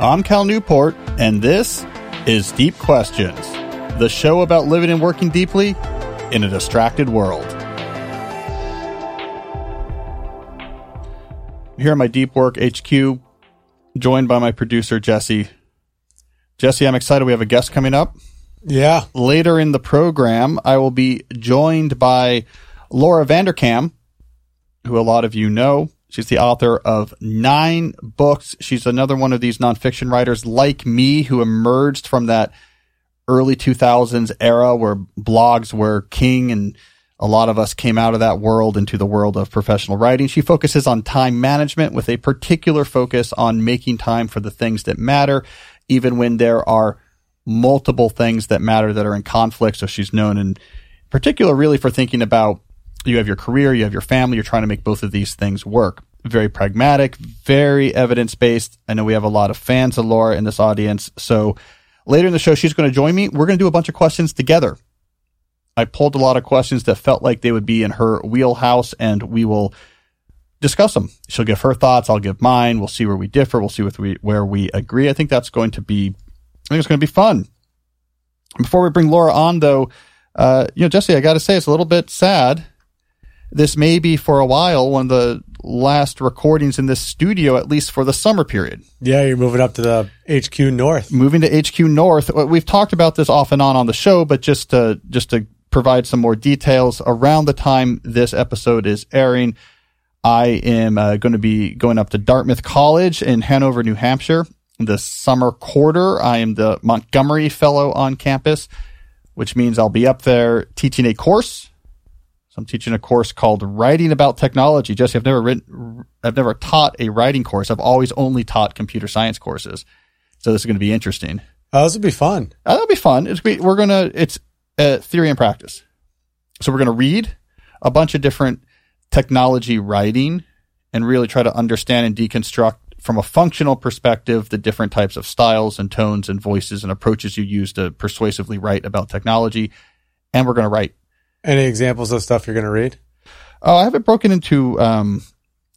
I'm Cal Newport, and this is Deep Questions, the show about living and working deeply in a distracted world. Here at my Deep Work HQ, joined by my producer, Jesse. Jesse, I'm excited. We have a guest coming up. Yeah. Later in the program, I will be joined by Laura Vanderkam, who a lot of you know. She's the author of nine books. She's another one of these nonfiction writers like me who emerged from that early 2000s era where blogs were king and a lot of us came out of that world into the world of professional writing. She focuses on time management with a particular focus on making time for the things that matter, even when there are multiple things that matter that are in conflict. So she's known in particular really for thinking about you have your career, you have your family, you're trying to make both of these things work. Very pragmatic, very evidence based. I know we have a lot of fans of Laura in this audience. So later in the show, she's going to join me. We're going to do a bunch of questions together. I pulled a lot of questions that felt like they would be in her wheelhouse, and we will discuss them. She'll give her thoughts. I'll give mine. We'll see where we differ. We'll see where we agree. I think that's going to be, I think it's going to be fun. Before we bring Laura on, though, uh, you know, Jesse, I got to say, it's a little bit sad this may be for a while one of the last recordings in this studio, at least for the summer period. Yeah, you're moving up to the HQ North. Moving to HQ North. We've talked about this off and on on the show, but just to just to provide some more details, around the time this episode is airing, I am uh, going to be going up to Dartmouth College in Hanover, New Hampshire. The summer quarter, I am the Montgomery Fellow on campus, which means I'll be up there teaching a course so I'm teaching a course called Writing About Technology. Jesse, I've never written, I've never taught a writing course. I've always only taught computer science courses. So this is going to be interesting. Oh, this would be fun. Uh, that'll be fun. It's be, we're gonna it's uh, theory and practice. So we're gonna read a bunch of different technology writing and really try to understand and deconstruct from a functional perspective the different types of styles and tones and voices and approaches you use to persuasively write about technology. And we're going to write any examples of stuff you're going to read? Oh, I have it broken into um,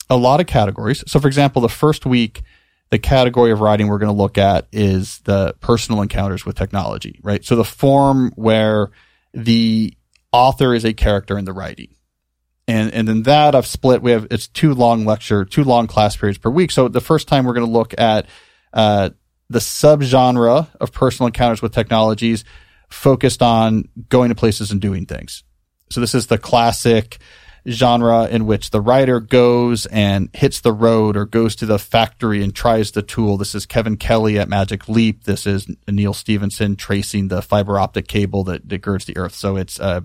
a lot of categories. So, for example, the first week, the category of writing we're going to look at is the personal encounters with technology, right? So, the form where the author is a character in the writing. And, and then that I've split. We have, it's two long lecture, two long class periods per week. So the first time we're going to look at, uh, the subgenre of personal encounters with technologies focused on going to places and doing things. So this is the classic genre in which the writer goes and hits the road or goes to the factory and tries the tool. This is Kevin Kelly at Magic Leap. This is Neal Stephenson tracing the fiber optic cable that, that girds the earth. So it's uh,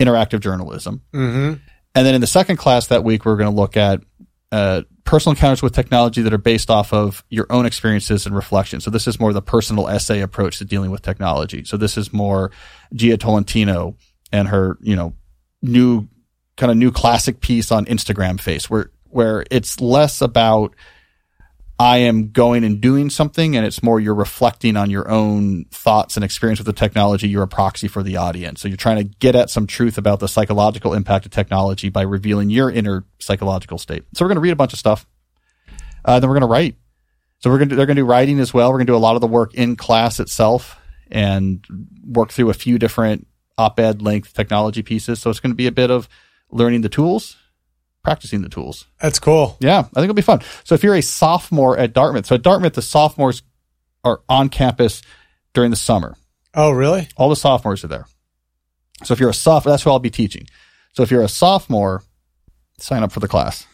interactive journalism. Mm-hmm. And then in the second class that week, we're going to look at uh, personal encounters with technology that are based off of your own experiences and reflection. So this is more the personal essay approach to dealing with technology. So this is more Jia Tolentino and her, you know, new kind of new classic piece on Instagram face where where it's less about I am going and doing something and it's more you're reflecting on your own thoughts and experience with the technology. You're a proxy for the audience. So you're trying to get at some truth about the psychological impact of technology by revealing your inner psychological state. So we're going to read a bunch of stuff. Uh, then we're going to write. So we're going to, they're going to do writing as well. We're going to do a lot of the work in class itself and work through a few different op-ed length technology pieces. So it's going to be a bit of learning the tools, practicing the tools. That's cool. Yeah, I think it'll be fun. So if you're a sophomore at Dartmouth, so at Dartmouth, the sophomores are on campus during the summer. Oh, really? All the sophomores are there. So if you're a sophomore, that's what I'll be teaching. So if you're a sophomore, sign up for the class.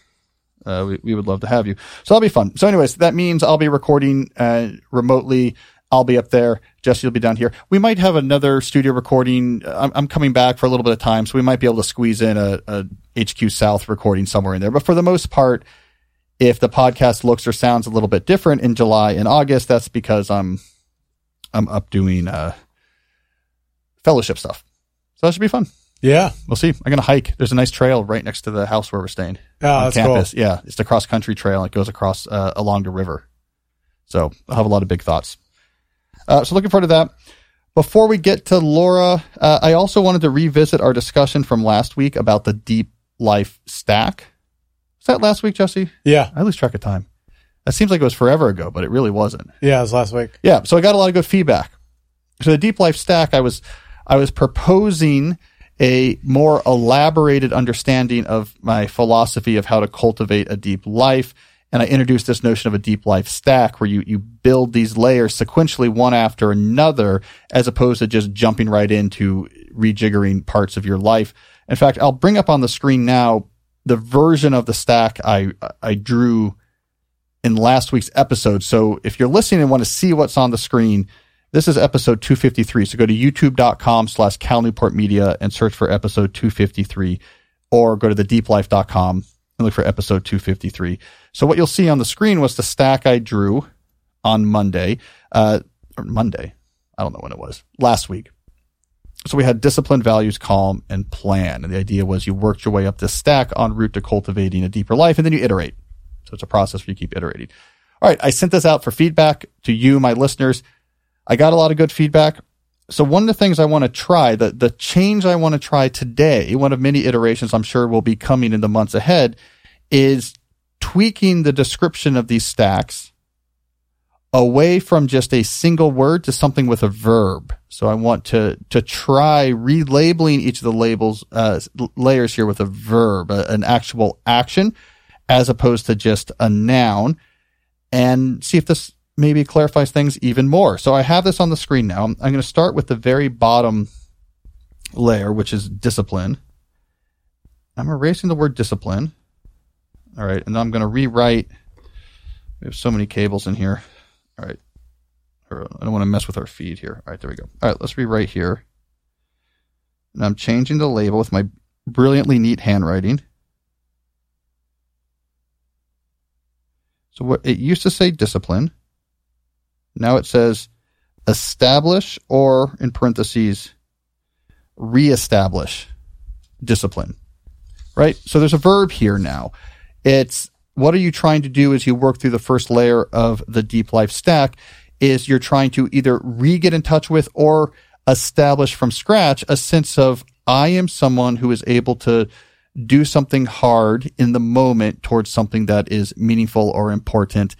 Uh, we, we would love to have you. So that'll be fun. So anyways, that means I'll be recording uh, remotely I'll be up there. Jesse will be down here. We might have another studio recording. I'm, I'm, coming back for a little bit of time, so we might be able to squeeze in a, a, HQ South recording somewhere in there. But for the most part, if the podcast looks or sounds a little bit different in July and August, that's because I'm I'm up doing uh, fellowship stuff. So that should be fun. Yeah, we'll see. I'm gonna hike. There's a nice trail right next to the house where we're staying. Oh, that's campus. Cool. Yeah, it's the cross country trail. It goes across uh, along the river. So I have a lot of big thoughts. Uh, so looking forward to that. Before we get to Laura, uh, I also wanted to revisit our discussion from last week about the deep life stack. Was that last week, Jesse? Yeah. I lose track of time. That seems like it was forever ago, but it really wasn't. Yeah, it was last week. Yeah, so I got a lot of good feedback. So the deep life stack, I was I was proposing a more elaborated understanding of my philosophy of how to cultivate a deep life. And I introduced this notion of a deep life stack where you, you build these layers sequentially one after another, as opposed to just jumping right into rejiggering parts of your life. In fact, I'll bring up on the screen now the version of the stack I, I drew in last week's episode. So if you're listening and want to see what's on the screen, this is episode 253. So go to youtube.com slash Cal Newport Media and search for episode 253 or go to thedeeplife.com and look for episode 253. So what you'll see on the screen was the stack I drew on Monday, uh, or Monday. I don't know when it was last week. So we had discipline, values, calm, and plan. And the idea was you worked your way up this stack en route to cultivating a deeper life and then you iterate. So it's a process where you keep iterating. All right. I sent this out for feedback to you, my listeners. I got a lot of good feedback. So one of the things I want to try, the, the change I want to try today, one of many iterations I'm sure will be coming in the months ahead, is tweaking the description of these stacks away from just a single word to something with a verb. So I want to to try relabeling each of the labels uh, layers here with a verb, a, an actual action, as opposed to just a noun, and see if this maybe clarifies things even more. So I have this on the screen now. I'm, going to start with the very bottom layer, which is discipline. I'm erasing the word discipline. All right. And I'm going to rewrite. We have so many cables in here. All right. I don't want to mess with our feed here. All right. There we go. All right. Let's rewrite here. And I'm changing the label with my brilliantly neat handwriting. So what it used to say discipline. Now it says establish or in parentheses reestablish discipline. Right? So there's a verb here now. It's what are you trying to do as you work through the first layer of the deep life stack is you're trying to either re get in touch with or establish from scratch a sense of I am someone who is able to do something hard in the moment towards something that is meaningful or important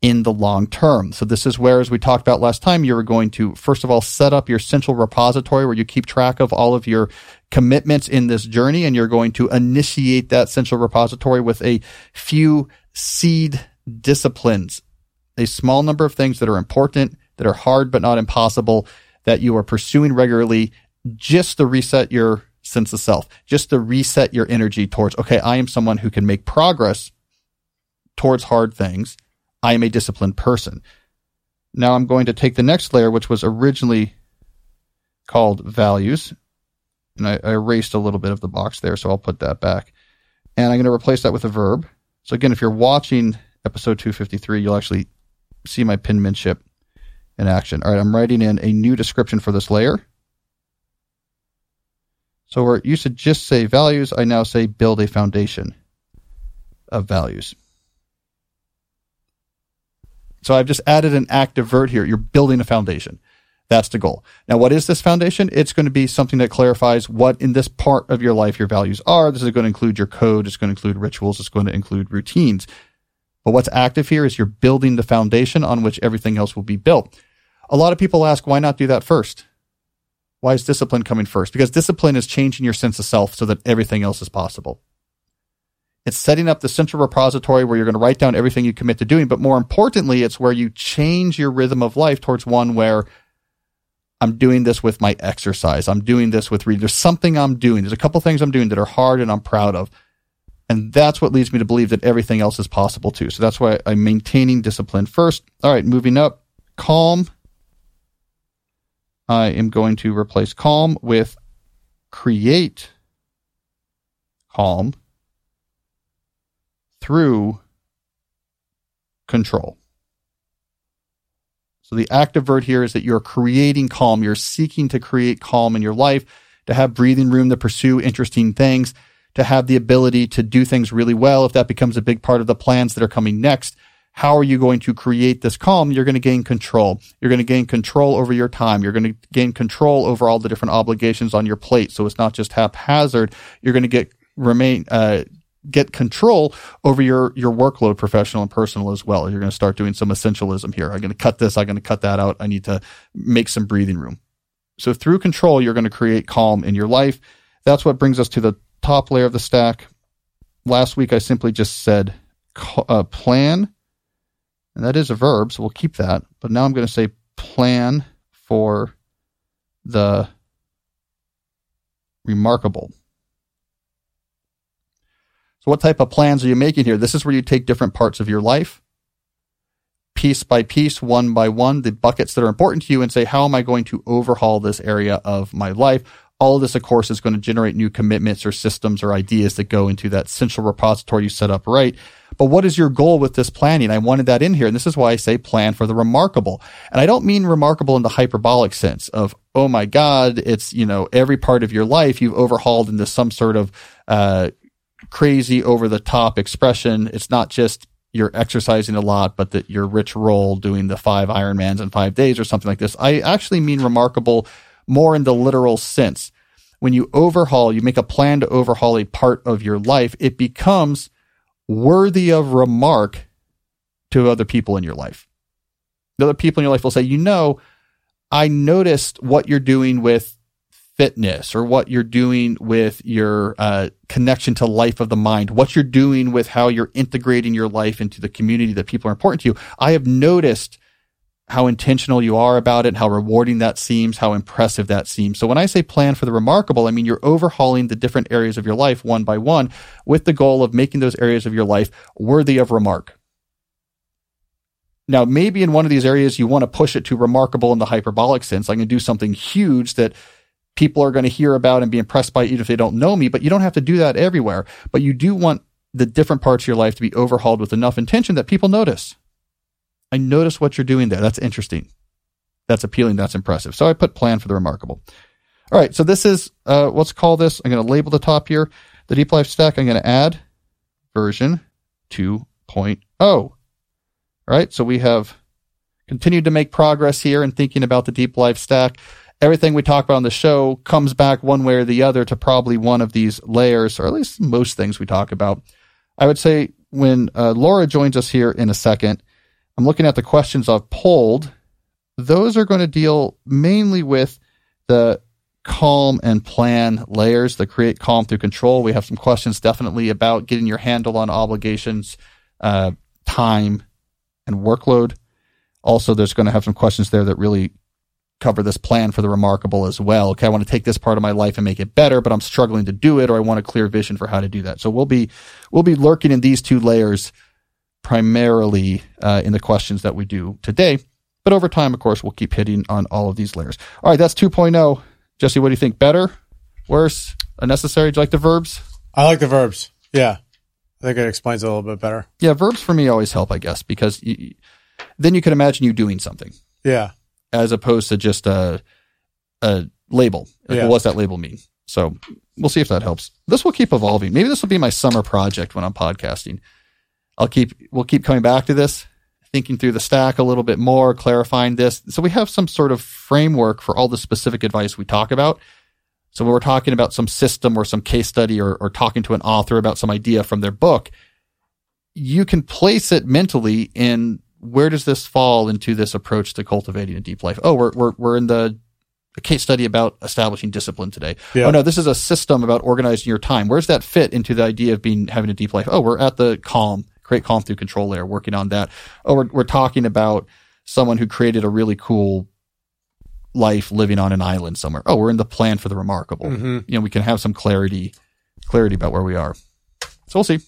in the long term. So this is where, as we talked about last time, you're going to, first of all, set up your central repository where you keep track of all of your commitments in this journey. And you're going to initiate that central repository with a few seed disciplines, a small number of things that are important, that are hard, but not impossible that you are pursuing regularly just to reset your sense of self, just to reset your energy towards, okay, I am someone who can make progress towards hard things I am a disciplined person. Now I'm going to take the next layer, which was originally called values, and I, I, erased a little bit of the box there, so I'll put that back. And I'm going to replace that with a verb. So again, if you're watching episode 253, you'll actually see my penmanship in action. All right, I'm writing in a new description for this layer. So where it used to just say values, I now say build a foundation of values. So I've just added an active verb here. You're building a foundation. That's the goal. Now, what is this foundation? It's going to be something that clarifies what in this part of your life your values are. This is going to include your code. It's going to include rituals. It's going to include routines. But what's active here is you're building the foundation on which everything else will be built. A lot of people ask, why not do that first? Why is discipline coming first? Because discipline is changing your sense of self so that everything else is possible. It's setting up the central repository where you're going to write down everything you commit to doing. But more importantly, it's where you change your rhythm of life towards one where I'm doing this with my exercise. I'm doing this with reading. There's something I'm doing. There's a couple things I'm doing that are hard and I'm proud of. And that's what leads me to believe that everything else is possible too. So that's why I'm maintaining discipline first. All right, moving up. Calm. I am going to replace calm with create calm through control. So the active verb here is that you're creating calm. You're seeking to create calm in your life, to have breathing room to pursue interesting things, to have the ability to do things really well. If that becomes a big part of the plans that are coming next, how are you going to create this calm? You're going to gain control. You're going to gain control over your time. You're going to gain control over all the different obligations on your plate. So it's not just haphazard. You're going to get remain, uh, get control over your your workload, professional and personal as well. You're going to start doing some essentialism here. I'm going to cut this. I'm going to cut that out. I need to make some breathing room. So through control, you're going to create calm in your life. That's what brings us to the top layer of the stack. Last week, I simply just said uh, plan, and that is a verb, so we'll keep that. But now I'm going to say plan for the remarkable. So, what type of plans are you making here? This is where you take different parts of your life, piece by piece, one by one, the buckets that are important to you, and say, how am I going to overhaul this area of my life? All of this, of course, is going to generate new commitments or systems or ideas that go into that central repository you set up right. But what is your goal with this planning? I wanted that in here. And this is why I say plan for the remarkable. And I don't mean remarkable in the hyperbolic sense of, oh my God, it's, you know, every part of your life you've overhauled into some sort of, uh, crazy over the top expression. It's not just you're exercising a lot, but that you're Rich Roll doing the five Ironmans in five days or something like this. I actually mean remarkable more in the literal sense. When you overhaul, you make a plan to overhaul a part of your life, it becomes worthy of remark to other people in your life. The other people in your life will say, you know, I noticed what you're doing with fitness or what you're doing with your uh, connection to life of the mind, what you're doing with how you're integrating your life into the community that people are important to you. I have noticed how intentional you are about it, how rewarding that seems, how impressive that seems. So when I say plan for the remarkable, I mean you're overhauling the different areas of your life one by one with the goal of making those areas of your life worthy of remark. Now, maybe in one of these areas you want to push it to remarkable in the hyperbolic sense. I can do something huge that people are going to hear about and be impressed by even if they don't know me, but you don't have to do that everywhere. But you do want the different parts of your life to be overhauled with enough intention that people notice. I notice what you're doing there. That's interesting. That's appealing. That's impressive. So I put plan for the remarkable. All right. So this is, uh, let's call this, I'm going to label the top here. The deep life stack, I'm going to add version 2.0. All right. So we have continued to make progress here in thinking about the deep life stack. Everything we talk about on the show comes back one way or the other to probably one of these layers, or at least most things we talk about. I would say when uh, Laura joins us here in a second, I'm looking at the questions I've pulled. Those are going to deal mainly with the calm and plan layers the create calm through control. We have some questions definitely about getting your handle on obligations, uh, time, and workload. Also, there's going to have some questions there that really cover this plan for the remarkable as well. Okay, I want to take this part of my life and make it better, but I'm struggling to do it, or I want a clear vision for how to do that. So we'll be we'll be lurking in these two layers primarily uh, in the questions that we do today. But over time, of course, we'll keep hitting on all of these layers. All right, that's 2.0. Jesse, what do you think? Better? Worse? Unnecessary? Do you like the verbs? I like the verbs. Yeah. I think it explains it a little bit better. Yeah, verbs for me always help, I guess, because you, then you can imagine you doing something. Yeah. As opposed to just a, a label. Like, yeah. What does that label mean? So we'll see if that helps. This will keep evolving. Maybe this will be my summer project when I'm podcasting. I'll keep, we'll keep coming back to this, thinking through the stack a little bit more, clarifying this. So we have some sort of framework for all the specific advice we talk about. So when we're talking about some system or some case study or, or talking to an author about some idea from their book, you can place it mentally in where does this fall into this approach to cultivating a deep life? Oh, we're, we're, we're in the a case study about establishing discipline today. Yeah. Oh no, this is a system about organizing your time. Where's that fit into the idea of being having a deep life? Oh, we're at the calm create calm through control layer, working on that. Oh, we're, we're talking about someone who created a really cool life living on an island somewhere. Oh, we're in the plan for the remarkable. Mm-hmm. You know, we can have some clarity, clarity about where we are. So we'll see.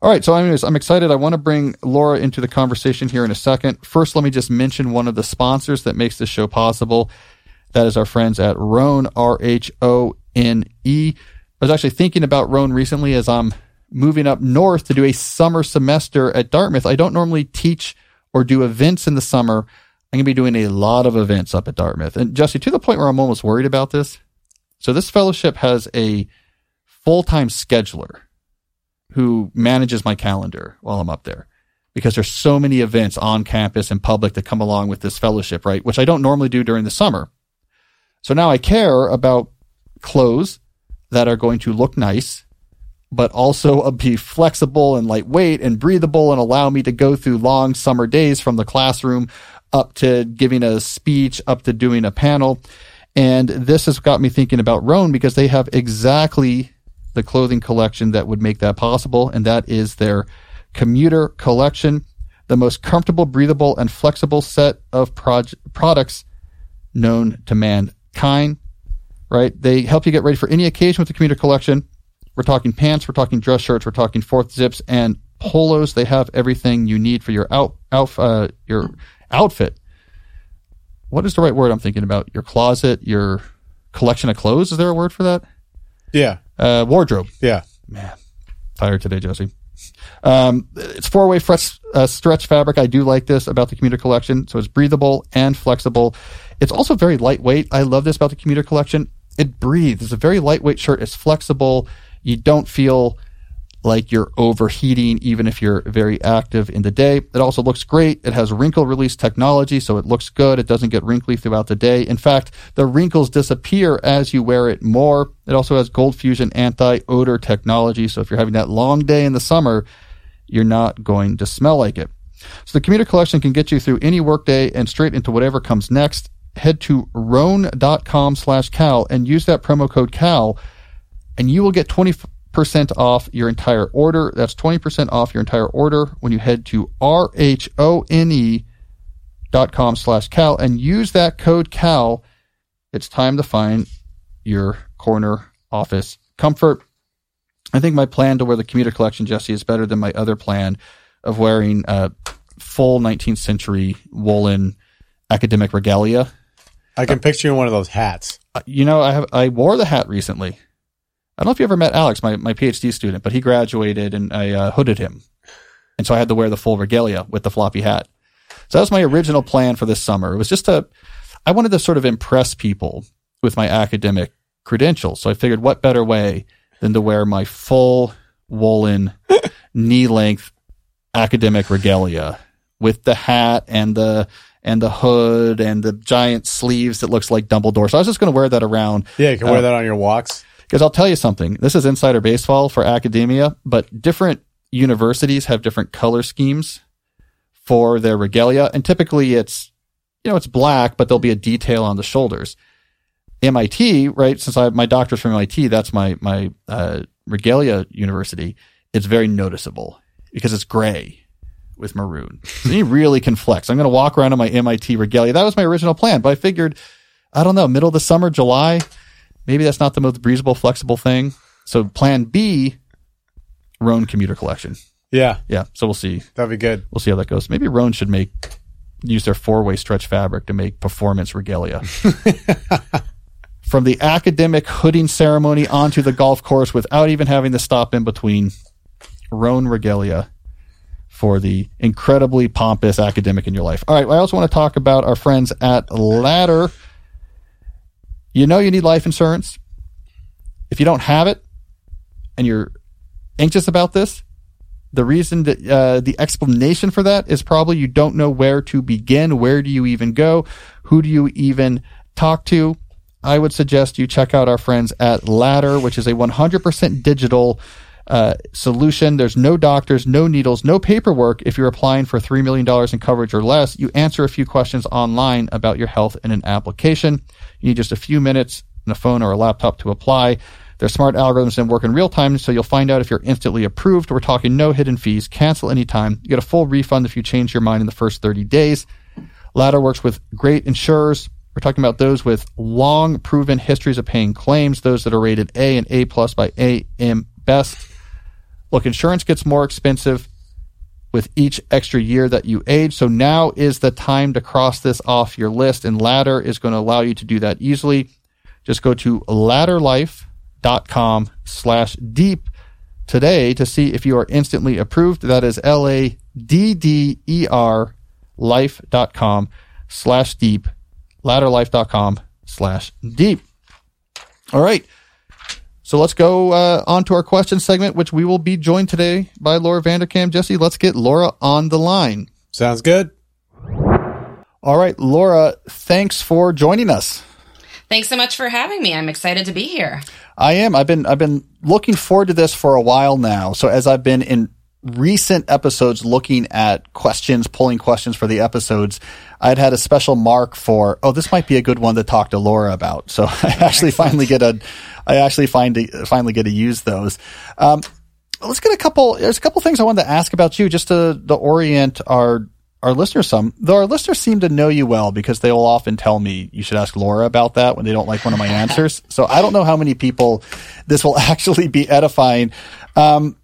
All right. So anyways, I'm excited. I want to bring Laura into the conversation here in a second. First, let me just mention one of the sponsors that makes this show possible. That is our friends at Rhone, R-H-O-N-E. I was actually thinking about Rhone recently as I'm moving up north to do a summer semester at Dartmouth. I don't normally teach or do events in the summer. I'm going to be doing a lot of events up at Dartmouth. And Jesse, to the point where I'm almost worried about this. So this fellowship has a full-time scheduler who manages my calendar while I'm up there because there's so many events on campus and public that come along with this fellowship, right? Which I don't normally do during the summer. So now I care about clothes that are going to look nice but also be flexible and lightweight and breathable and allow me to go through long summer days from the classroom up to giving a speech, up to doing a panel. And this has got me thinking about Rhone because they have exactly the clothing collection that would make that possible. And that is their commuter collection, the most comfortable, breathable, and flexible set of proj- products known to mankind, right? They help you get ready for any occasion with the commuter collection. We're talking pants, we're talking dress shirts, we're talking fourth zips and polos. They have everything you need for your out, out uh, your outfit. What is the right word I'm thinking about? Your closet, your collection of clothes. Is there a word for that? Yeah. Uh, wardrobe. Yeah. Man, tired today, Jesse. Um, it's four way stretch, uh, stretch fabric. I do like this about the commuter collection. So it's breathable and flexible. It's also very lightweight. I love this about the commuter collection. It breathes. It's a very lightweight shirt. It's flexible. You don't feel like you're overheating even if you're very active in the day. It also looks great. It has wrinkle release technology, so it looks good. It doesn't get wrinkly throughout the day. In fact, the wrinkles disappear as you wear it more. It also has Gold Fusion anti-odor technology, so if you're having that long day in the summer, you're not going to smell like it. So the commuter collection can get you through any workday and straight into whatever comes next. Head to rhone.com slash cal and use that promo code cal and you will get 20 percent off your entire order. That's 20% off your entire order when you head to R-H-O-N-E dot com slash Cal and use that code Cal. It's time to find your corner office comfort. I think my plan to wear the commuter collection, Jesse, is better than my other plan of wearing uh, full 19th century woolen academic regalia. I can picture you in one of those hats. Uh, you know, I have I wore the hat recently. I don't know if you ever met Alex, my, my PhD student, but he graduated and I uh, hooded him. And so I had to wear the full regalia with the floppy hat. So that was my original plan for this summer. It was just to, I wanted to sort of impress people with my academic credentials. So I figured what better way than to wear my full woolen knee length academic regalia with the hat and the, and the hood and the giant sleeves that looks like Dumbledore. So I was just going to wear that around. Yeah, you can wear that on your walks. Because I'll tell you something. This is insider baseball for academia, but different universities have different color schemes for their regalia. And typically it's, you know, it's black, but there'll be a detail on the shoulders. MIT, right? Since I my doctor's from MIT, that's my, my, uh, regalia university. It's very noticeable because it's gray with maroon. So you really can flex. I'm going to walk around in my MIT regalia. That was my original plan, but I figured, I don't know, middle of the summer, July, maybe that's not the most breathable, flexible thing. So plan B, Rhone commuter collection. Yeah, Yeah. So we'll see. that'd be good. We'll see how that goes. Maybe Rhone should make use their four way stretch fabric to make performance regalia. From the academic hooding ceremony onto the golf course without even having to stop in between. Rhone regalia for the incredibly pompous academic in your life. All right. I also want to talk about our friends at Ladder. You know you need life insurance. If you don't have it and you're anxious about this, the reason that uh, the explanation for that is probably you don't know where to begin. Where do you even go? Who do you even talk to? I would suggest you check out our friends at Ladder, which is a 100% digital uh, solution. There's no doctors, no needles, no paperwork. If you're applying for $3 million in coverage or less, you answer a few questions online about your health in an application. You need just a few minutes on a phone or a laptop to apply. Their smart algorithms then work in real time, so you'll find out if you're instantly approved. We're talking no hidden fees, cancel anytime. You get a full refund if you change your mind in the first 30 days. Ladder works with great insurers. We're talking about those with long proven histories of paying claims, those that are rated A and A plus by AM Best. Look, insurance gets more expensive with each extra year that you age. So now is the time to cross this off your list, and Ladder is going to allow you to do that easily. Just go to ladderlife.com slash deep today to see if you are instantly approved. That is L A D D E R life.com slash deep, ladderlife.com slash deep. All right. So let's go uh, on to our question segment, which we will be joined today by Laura Vanderkam. Jesse, let's get Laura on the line. Sounds good. All right, Laura, thanks for joining us. Thanks so much for having me. I'm excited to be here. I am. I've been I've been looking forward to this for a while now. So as I've been in recent episodes looking at questions, pulling questions for the episodes, I'd had a special mark for, oh, this might be a good one to talk to Laura about. So I actually finally get a, I actually find to, finally get to use those. Um, let's get a couple, there's a couple things I wanted to ask about you just to, to orient our, our listeners some, though our listeners seem to know you well because they will often tell me you should ask Laura about that when they don't like one of my answers. so I don't know how many people this will actually be edifying. Um,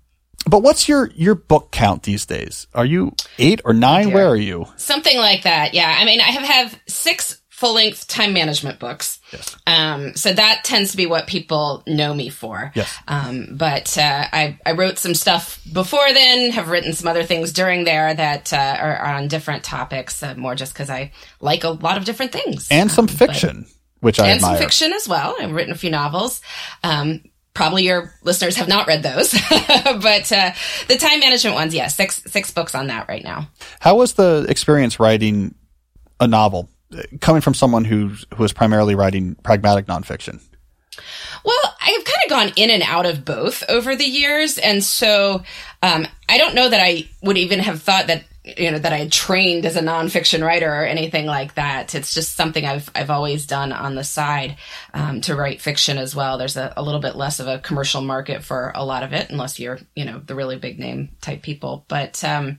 but what's your your book count these days? Are you eight or nine? Where are you? Something like that. Yeah. I mean, I have have six full length time management books. Yes. Um, so that tends to be what people know me for. Yes. Um, but uh, I I wrote some stuff before then. Have written some other things during there that uh, are, are, on different topics. Uh, more just because I like a lot of different things and some um, fiction. which I and admire. some fiction as well. I've written a few novels. Um, probably your listeners have not read those, but uh, the time management ones, yeah, six six books on that right now. How was the experience writing a novel, coming from someone who who was primarily writing pragmatic nonfiction? Well, I've kind of gone in and out of both over the years, and so um, I don't know that I would even have thought that you know that I had trained as a nonfiction writer or anything like that. It's just something I've I've always done on the side um, to write fiction as well. There's a, a, little bit less of a commercial market for a lot of it, unless you're you know the really big name type people. But um,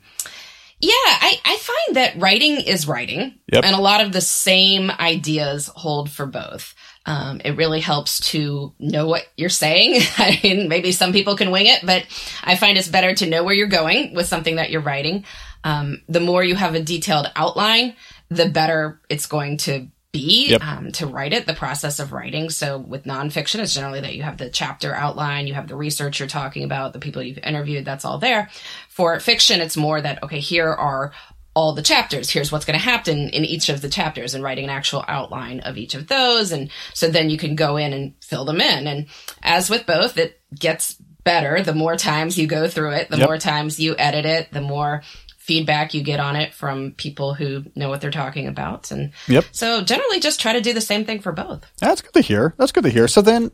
yeah, I, I find that writing is writing, yep. and a lot of the same ideas hold for both. Um, it really helps to know what you're saying. I mean, maybe some people can wing it, but I find it's better to know where you're going with something that you're writing um, the more you have a detailed outline, the better it's going to be yep. um, to write it, the process of writing. So with nonfiction, it's generally that you have the chapter outline, you have the research you're talking about, the people you've interviewed, that's all there. For fiction, it's more that, okay, here are all the chapters. Here's what's going to happen in each of the chapters and writing an actual outline of each of those. And so then you can go in and fill them in. And as with both, it gets better the more times you go through it, the yep. more times you edit it, the more feedback you get on it from people who know what they're talking about. And yep. so generally just try to do the same thing for both. That's good to hear. That's good to hear. So then,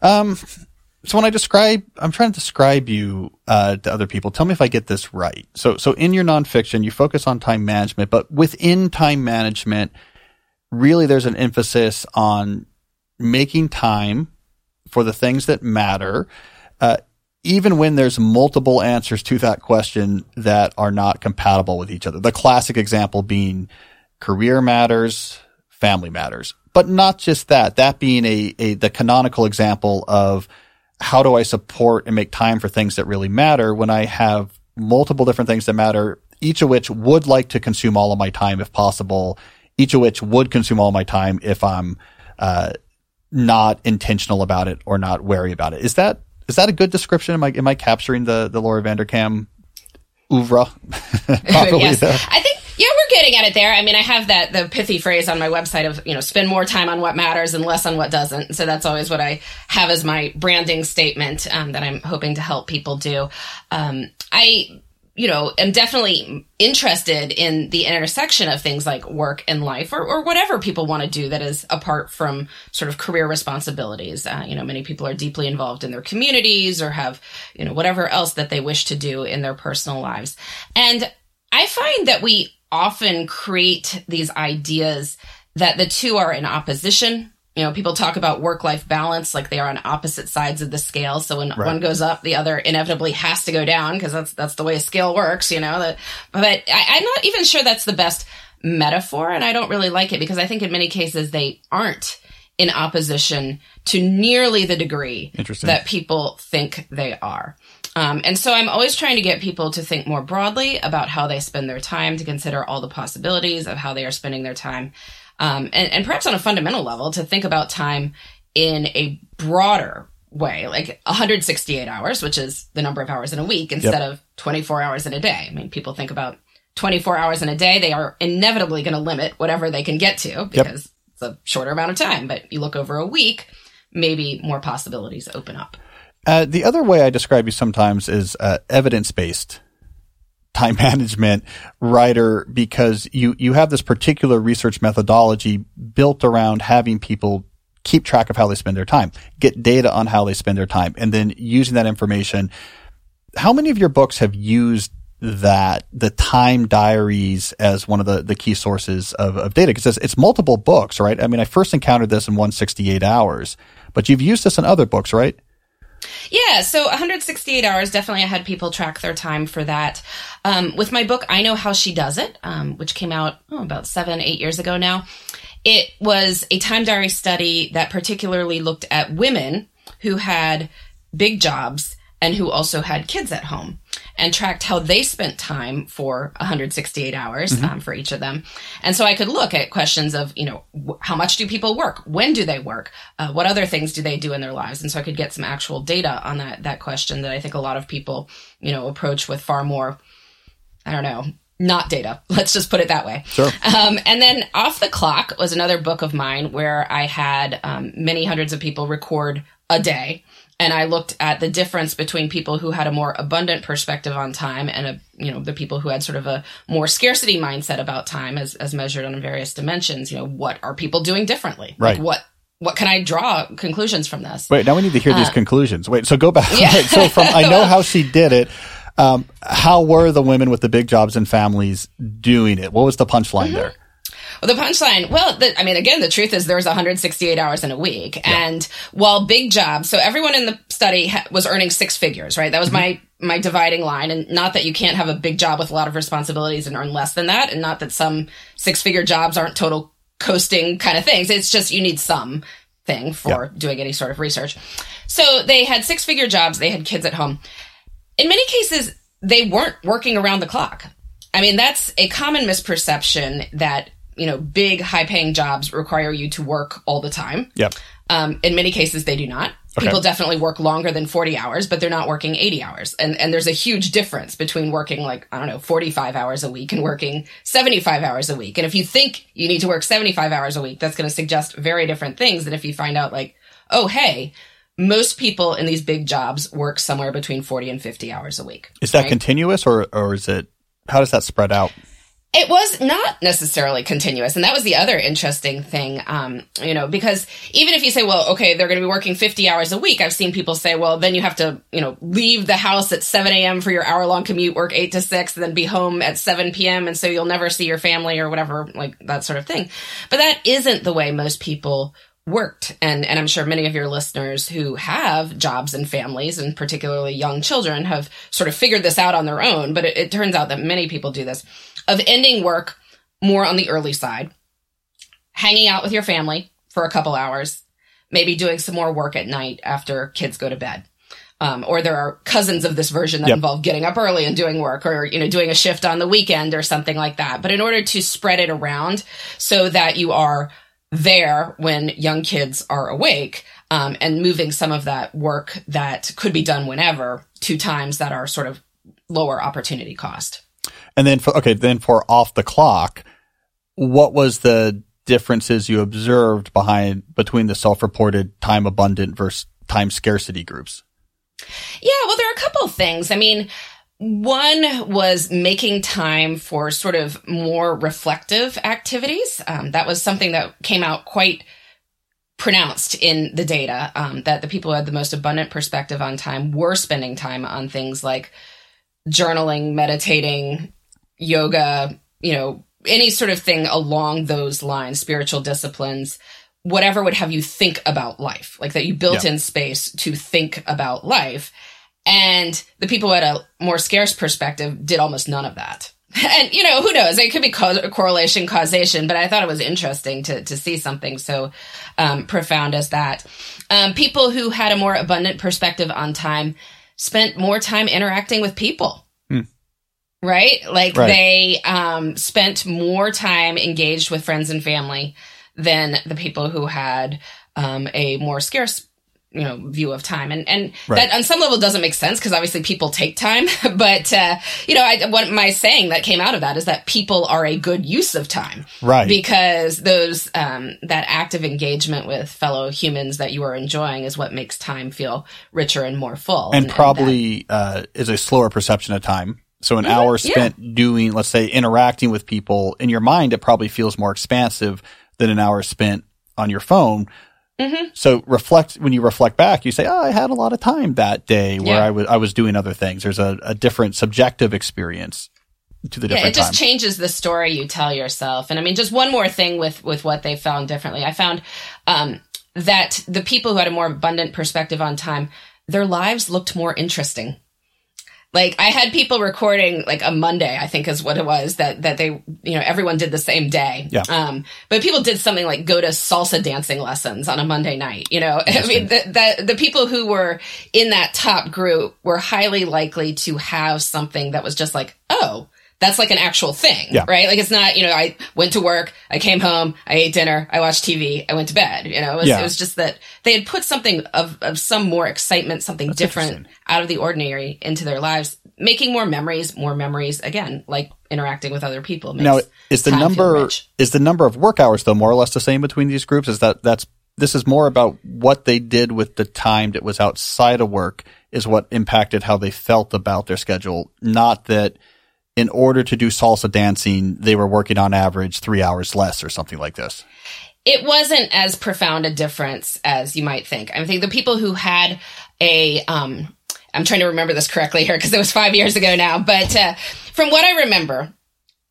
um, so when I describe, I'm trying to describe you uh, to other people. Tell me if I get this right. So, so in your nonfiction, you focus on time management, but within time management, really there's an emphasis on making time for the things that matter. Uh, even when there's multiple answers to that question that are not compatible with each other. The classic example being career matters, family matters, but not just that, that being a, a, the canonical example of how do I support and make time for things that really matter when I have multiple different things that matter, each of which would like to consume all of my time if possible, each of which would consume all my time if I'm, uh, not intentional about it or not wary about it. Is that is that a good description? Am I am I capturing the the Laura Vanderkam oeuvre properly yes. there? I think yeah, we're getting at it there. I mean, I have that the pithy phrase on my website of you know spend more time on what matters and less on what doesn't. So that's always what I have as my branding statement um, that I'm hoping to help people do. Um, I you know, am definitely interested in the intersection of things like work and life or, or whatever people want to do that is apart from sort of career responsibilities. Uh, you know, many people are deeply involved in their communities or have, you know, whatever else that they wish to do in their personal lives. And I find that we often create these ideas that the two are in opposition you know, people talk about work life balance like they are on opposite sides of the scale. So when right. one goes up, the other inevitably has to go down because that's that's the way a scale works, you know. That, but I, I'm not even sure that's the best metaphor, and I don't really like it because I think in many cases they aren't in opposition to nearly the degree that people think they are. Um, and so I'm always trying to get people to think more broadly about how they spend their time, to consider all the possibilities of how they are spending their time um, and, and perhaps on a fundamental level to think about time in a broader way, like 168 hours, which is the number of hours in a week instead yep. of 24 hours in a day. I mean, people think about 24 hours in a day, they are inevitably going to limit whatever they can get to because yep. it's a shorter amount of time. But you look over a week, maybe more possibilities open up. Uh, the other way I describe you sometimes is uh, evidence based time management writer because you, you have this particular research methodology built around having people keep track of how they spend their time, get data on how they spend their time, and then using that information. How many of your books have used that the time diaries as one of the, the key sources of, of data? Because it's, it's multiple books, right? I mean, I first encountered this in 168 hours, but you've used this in other books, right? Yeah, so 168 hours. Definitely, I had people track their time for that. Um, with my book, I Know How She Does It, um, which came out oh, about seven, eight years ago now. It was a time diary study that particularly looked at women who had big jobs and who also had kids at home and tracked how they spent time for 168 hours mm-hmm. um, for each of them. And so I could look at questions of, you know, wh- how much do people work? When do they work? Uh, what other things do they do in their lives? And so I could get some actual data on that, that question that I think a lot of people, you know, approach with far more, I don't know, not data. Let's just put it that way. Sure. Um, and then Off the Clock was another book of mine where I had um, many hundreds of people record a day and I looked at the difference between people who had a more abundant perspective on time and a, you know the people who had sort of a more scarcity mindset about time as as measured on various dimensions. You know, what are people doing differently? Right. Like what what can I draw conclusions from this? Wait, now we need to hear these uh, conclusions. Wait, so go back. Yeah. so from I know how she did it. Um, how were the women with the big jobs and families doing it? What was the punchline mm-hmm. there? Well, the punchline, well, the, I mean, again, the truth is there's 168 hours in a week. Yeah. And while big jobs, so everyone in the study ha- was earning six figures, right? That was mm-hmm. my, my dividing line. And not that you can't have a big job with a lot of responsibilities and earn less than that. And not that some six figure jobs aren't total coasting kind of things. It's just you need some thing for yeah. doing any sort of research. So they had six figure jobs. They had kids at home. In many cases, they weren't working around the clock. I mean, that's a common misperception that you know, big high paying jobs require you to work all the time. Yep. Um, in many cases, they do not. Okay. People definitely work longer than 40 hours, but they're not working 80 hours. And, and there's a huge difference between working like, I don't know, 45 hours a week and working 75 hours a week. And if you think you need to work 75 hours a week, that's going to suggest very different things than if you find out like, oh, hey, most people in these big jobs work somewhere between 40 and 50 hours a week. Is that right? continuous or, or is it, how does that spread out? It was not necessarily continuous. And that was the other interesting thing, um, you know, because even if you say, well, okay, they're going to be working 50 hours a week, I've seen people say, well, then you have to, you know, leave the house at 7 a.m. for your hour long commute, work 8 to 6, and then be home at 7 p.m. And so you'll never see your family or whatever, like that sort of thing. But that isn't the way most people worked and and I'm sure many of your listeners who have jobs and families and particularly young children have sort of figured this out on their own but it, it turns out that many people do this of ending work more on the early side, hanging out with your family for a couple hours, maybe doing some more work at night after kids go to bed. Um, or there are cousins of this version that yep. involve getting up early and doing work or, you know, doing a shift on the weekend or something like that. But in order to spread it around so that you are there when young kids are awake, um, and moving some of that work that could be done whenever to times that are sort of lower opportunity cost. And then for, okay, then for off the clock, what was the differences you observed behind between the self-reported time abundant versus time scarcity groups? Yeah, well, there are a couple of things. I mean, one was making time for sort of more reflective activities. Um, that was something that came out quite pronounced in the data um, that the people who had the most abundant perspective on time were spending time on things like journaling, meditating, yoga, you know, any sort of thing along those lines, spiritual disciplines, whatever would have you think about life, like that you built yeah. in space to think about life. And the people at a more scarce perspective did almost none of that. And, you know, who knows? It could be co- correlation, causation, but I thought it was interesting to, to see something so um, profound as that. Um, people who had a more abundant perspective on time spent more time interacting with people right? Like right. they um, spent more time engaged with friends and family than the people who had um, a more scarce you know view of time and and right. that on some level doesn't make sense because obviously people take time but uh, you know I, what my saying that came out of that is that people are a good use of time right because those um, that active engagement with fellow humans that you are enjoying is what makes time feel richer and more full and, and probably and that, uh, is a slower perception of time so an mm-hmm. hour spent yeah. doing, let's say, interacting with people in your mind, it probably feels more expansive than an hour spent on your phone. Mm-hmm. So reflect when you reflect back, you say, "Oh, I had a lot of time that day where Yeah. I was I was doing other things." There's a, a different subjective experience to the Yeah, different it just time. changes the story you tell yourself. And I mean, just one more thing with with what they found differently. I found um, that the people who had a more abundant perspective on time, their lives looked more interesting. Like I had people recording like a Monday, I think is what it was that that they you know everyone did the same day. Yeah. Um, but people did something like go to salsa dancing lessons on a Monday night. You know, I mean the, the the people who were in that top group were highly likely to have something that was just like oh that's like an actual thing, Yeah. right? Like it's not, you know, I went to work, I came home, I ate dinner, I watched TV, I went to bed. You know, it was, Yeah. it was just that they had put something of, of some more excitement, something different out of the ordinary into their lives, making more memories, more memories again, like interacting with other people. Makes Now, is the number is the number of work hours though more or less the same between these groups? Is that that's this is more about what they did with the time that was outside of work is what impacted how they felt about their schedule, not that in order to do salsa dancing they were working on average three hours less or something like this. it wasn't as profound a difference as you might think. I think the people who had a, um, I'm trying to remember this correctly here because it was five years ago now, but uh, from what I remember,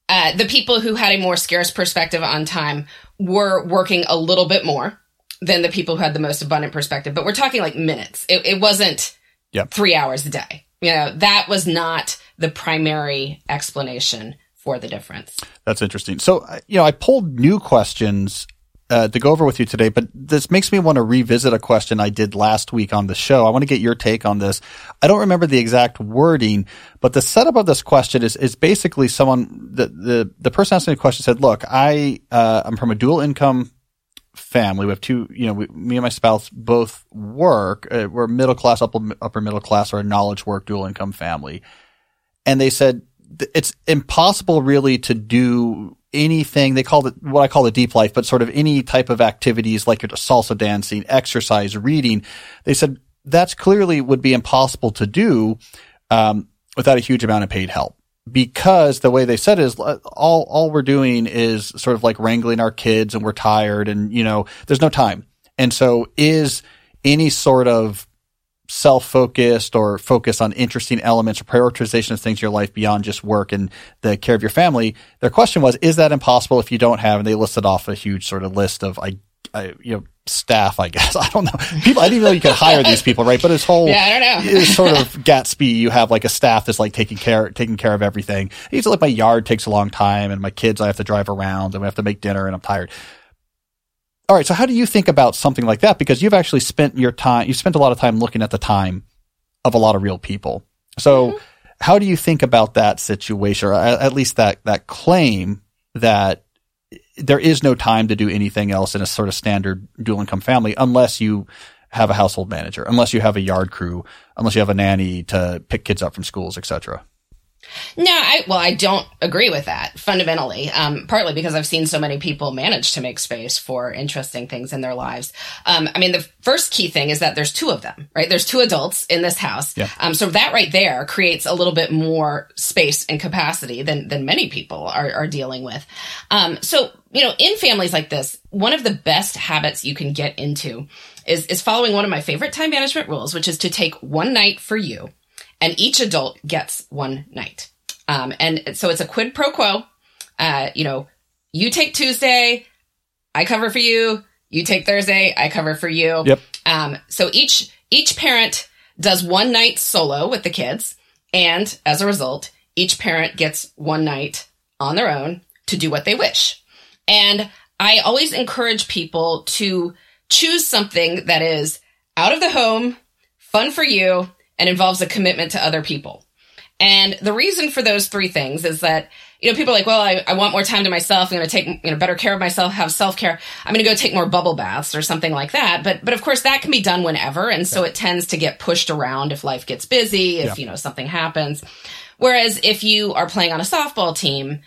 uh, the people who had a more scarce perspective on time were working a little bit more than the people who had the most abundant perspective. But we're talking like minutes. It, it wasn't Yep. three hours a day. You know, that was not the primary explanation for the difference. That's interesting. So, uh, you know, I pulled new questions uh, to go over with you today, but this makes me want to revisit a question I did last week on the show. I want to get your take on this. I don't remember the exact wording, but the setup of this question is is basically someone the the the person asking the question said, "Look, I uh, I'm from a dual income." Family. We have two, you know, we, me and my spouse both work. Uh, we're middle class, upper, upper middle class, or a knowledge work, dual income family. And they said it's impossible really to do anything. They called it what I call the deep life, but sort of any type of activities like salsa dancing, exercise, reading. They said that's clearly would be impossible to do um, without a huge amount of paid help because the way they said it is uh, all all we're doing is sort of like wrangling our kids and we're tired and you know there's no time. And so is any sort of self-focused or focus on interesting elements or prioritization of things in your life beyond just work and the care of your family their question was is that impossible if you don't have and they listed off a huge sort of list of i, I you know staff i guess i don't know people i didn't know you could hire these people right but this whole Yeah, I don't know. it's sort of Gatsby. You have like a staff that's like taking care taking care of everything. To like my yard takes a long time, and my kids I have to drive around, and we have to make dinner, and I'm tired. All right, so how do you think about something like that? Because you've actually spent your time, you've spent a lot of time looking at the time of a lot of real people. So, mm-hmm. how do you think about that situation, or at least that that claim that there is no time to do anything else in a sort of standard dual income family unless you have a household manager, unless you have a yard crew, unless you have a nanny to pick kids up from schools, etc. No, I well, I don't agree with that fundamentally. Um, partly because I've seen so many people manage to make space for interesting things in their lives. Um, I mean, the first key thing is that there's two of them, right? There's two adults in this house. Yeah. Um, so that right there creates a little bit more space and capacity than than many people are are dealing with. Um, so you know, in families like this, one of the best habits you can get into is is following one of my favorite time management rules, which is to take one night for you and each adult gets one night. Um, and so it's a quid pro quo. Uh, you know, you take Tuesday, I cover for you. You take Thursday, I cover for you. Yep. Um, so each each parent does one night solo with the kids, and as a result, each parent gets one night on their own to do what they wish. And I always encourage people to choose something that is out of the home, fun for you, and involves a commitment to other people. And the reason for those three things is that, you know, people are like, well, I, I want more time to myself. I'm going to take, you know, better care of myself, have self care. I'm going to go take more bubble baths or something like that. But, but of course that can be done whenever. And so it tends to get pushed around if life gets busy, if, Yeah. you know, something happens. Whereas if you are playing on a softball team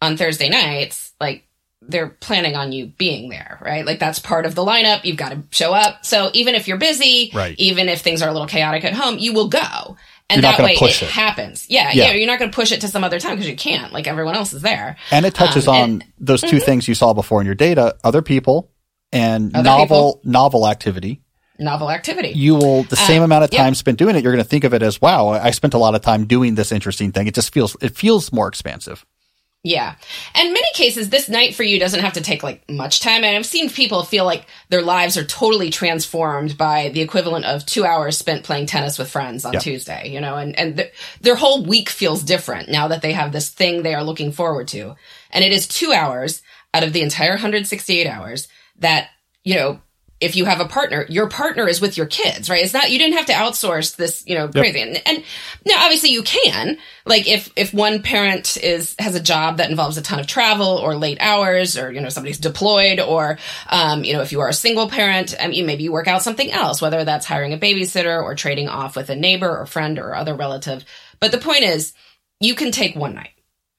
on Thursday nights, like they're planning on you being there, right? Like that's part of the lineup. You've got to show up. So even if you're busy, Right. even if things are a little chaotic at home, you will go. And You're that way it, it. happens. Yeah, Yeah. yeah. You're not going to push it to some other time because you can't. Like everyone else is there. And it touches Um, on and- those 2 things you saw before in your data: other people and Other novel novel activity, Novel activity. you will the same Uh, amount of time spent doing it. You're going to think of it as wow, I spent a lot of time doing this interesting thing. It just feels it feels more expansive. Yeah. And many cases, this night for you doesn't have to take like much time. And I've seen people feel like their lives are totally transformed by the equivalent of two hours spent playing tennis with friends on Yeah. Tuesday, you know, and, and th- their whole week feels different now that they have this thing they are looking forward to. And it is two hours out of the entire 168 hours that, you know, if you have a partner, your partner is with your kids, right? It's not, you didn't have to outsource this, you know, crazy. And, and now obviously you can, like if, if one parent is, has a job that involves a ton of travel or late hours or, you know, somebody's deployed or, um, you know, if you are a single parent, I mean, maybe you work out something else, whether that's hiring a babysitter or trading off with a neighbor or friend or other relative. But the point is, you can take one night.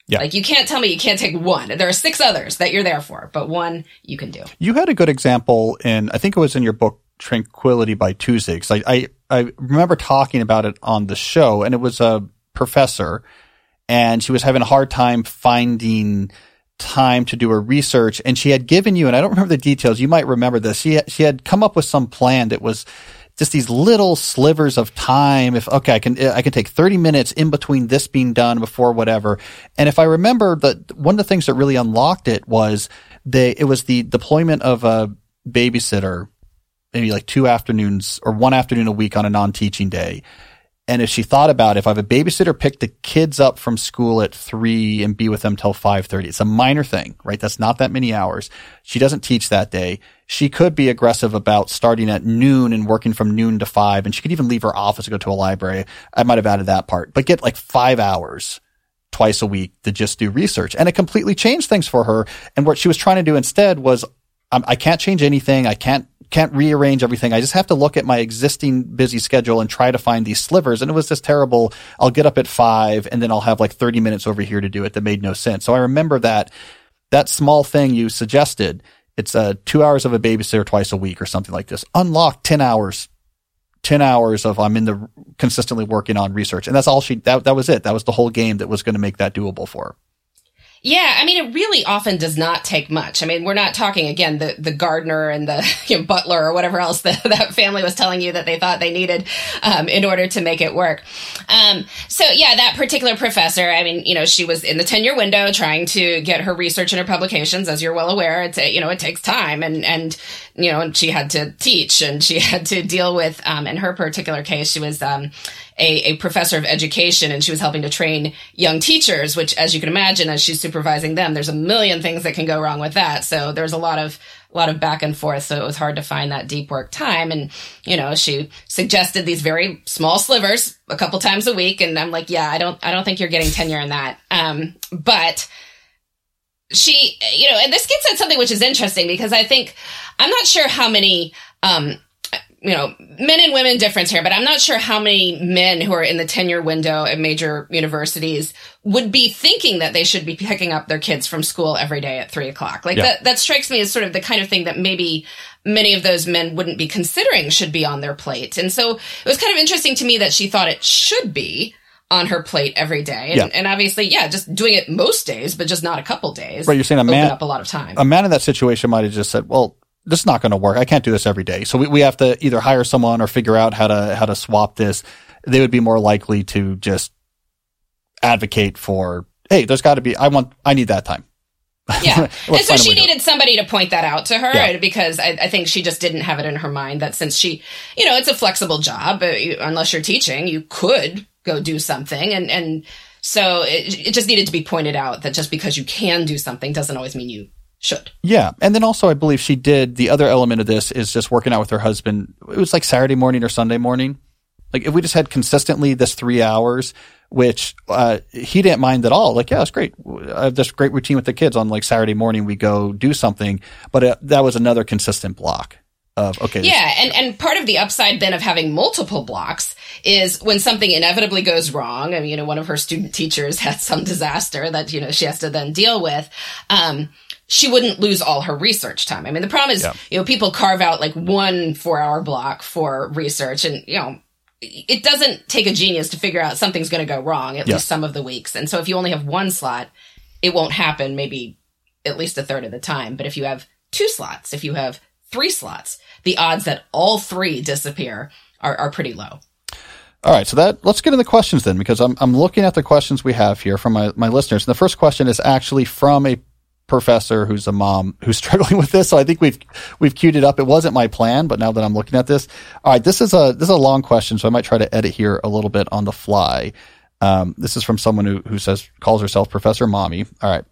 Yeah. Like you can't tell me you can't take one. There are six others that you're there for, but one you can do. You had a good example in, I think it was in your book, Tranquility by Tuesday. Because I, I, I remember talking about it on the show, and it was a professor, and she was having a hard time finding time to do her research. And she had given you, and I don't remember the details, you might remember this. She, she had come up with some plan that was just these little slivers of time. If, okay, I can, I can take 30 minutes in between this being done before whatever. And if I remember that one of the things that really unlocked it was they, it was the deployment of a babysitter, maybe like two afternoons or one afternoon a week on a non-teaching day. And if she thought about it, if I have a babysitter pick the kids up from school at three and be with them till 5.30, it's a minor thing, right? That's not that many hours. She doesn't teach that day. She could be aggressive about starting at noon and working from noon to five. And she could even leave her office to go to a library. I might have added that part, but get like five hours twice a week to just do research. And it completely changed things for her. And what she was trying to do instead was, um, I can't change anything. I can't, can't rearrange everything. I just have to look at my existing busy schedule and try to find these slivers. And it was just terrible. I'll get up at five and then I'll have like 30 minutes over here to do it that made no sense. So I remember that, that small thing you suggested. It's uh, two hours of a babysitter twice a week or something like this. Unlock 10 hours 10 hours of I'm in the consistently working on research. And that's all she, that, that was it. That was the whole game that was going to make that doable for her. Yeah, I mean, it really often does not take much. I mean, we're not talking again the the gardener and the you know, butler or whatever else that that family was telling you that they thought they needed um, in order to make it work. Um, so yeah, that particular professor. I mean, you know, she was in the tenure window trying to get her research and her publications. As you're well aware, it's you know it takes time, and and you know, and she had to teach and she had to deal with. Um, in her particular case, she was. A, a professor of education and she was helping to train young teachers, which as you can imagine, as she's supervising them, there's a million things that can go wrong with that. So there's a lot of, a lot of back and forth. So it was hard to find that deep work time. And, you know, she suggested these very small slivers a couple times a week. And I'm like, yeah, I don't, I don't think you're getting tenure in that. Um, but she, you know, and this gets at something which is interesting because I think I'm not sure how many, um, you know, men and women difference here, but I'm not sure how many men who are in the tenure window at major universities would be thinking that they should be picking up their kids from school every day at three o'clock. Like Yeah. that, that strikes me as sort of the kind of thing that maybe many of those men wouldn't be considering should be on their plate. And so it was kind of interesting to me that she thought it should be on her plate every day. And, Yeah. and obviously, yeah, just doing it most days, but just not a couple days. Right, you're saying a man- up a lot of time. A man in that situation might have just said, well, this is not going to work. I can't do this every day. So we, we have to either hire someone or figure out how to, how to swap this. They would be more likely to just advocate for, Hey, there's got to be, I want, I need that time. Yeah. And so she needed somebody to point that out to her Yeah. because I, I think she just didn't have it in her mind that since she, you know, it's a flexible job, uh, you, unless you're teaching, you could go do something. And, and so it, it just needed to be pointed out that just because you can do something doesn't always mean you should. Yeah. And then also, I believe she did the other element of this is just working out with her husband. It was like Saturday morning or Sunday morning. Like if we just had consistently this three hours, which uh, he didn't mind at all. Like, yeah, it's great. I have this great routine with the kids on like Saturday morning. We go do something, but uh, that was another consistent block of okay. Yeah, and and part of the upside then of having multiple blocks is when something inevitably goes wrong. I mean, you know, one of her student teachers had some disaster that you know she has to then deal with. Um, she wouldn't lose all her research time. I mean, the problem is, Yeah. you know, people carve out like one four hour block for research, and you know. It doesn't take a genius to figure out something's going to go wrong at Yeah. least some of the weeks. And so if you only have one slot, it won't happen maybe at least a third of the time. But if you have two slots, if you have three slots. The odds that all three disappear are, are pretty low. All right, so that let's get into the questions then, because I'm I'm looking at the questions we have here from my, my listeners. And the first question is actually from a professor who's a mom who's struggling with this. So I think we've we've queued it up. It wasn't my plan, but now that I'm looking at this, all right, this is a this is a long question, so I might try to edit here a little bit on the fly. Um, this is from someone who who says calls herself Professor Mommy. All right,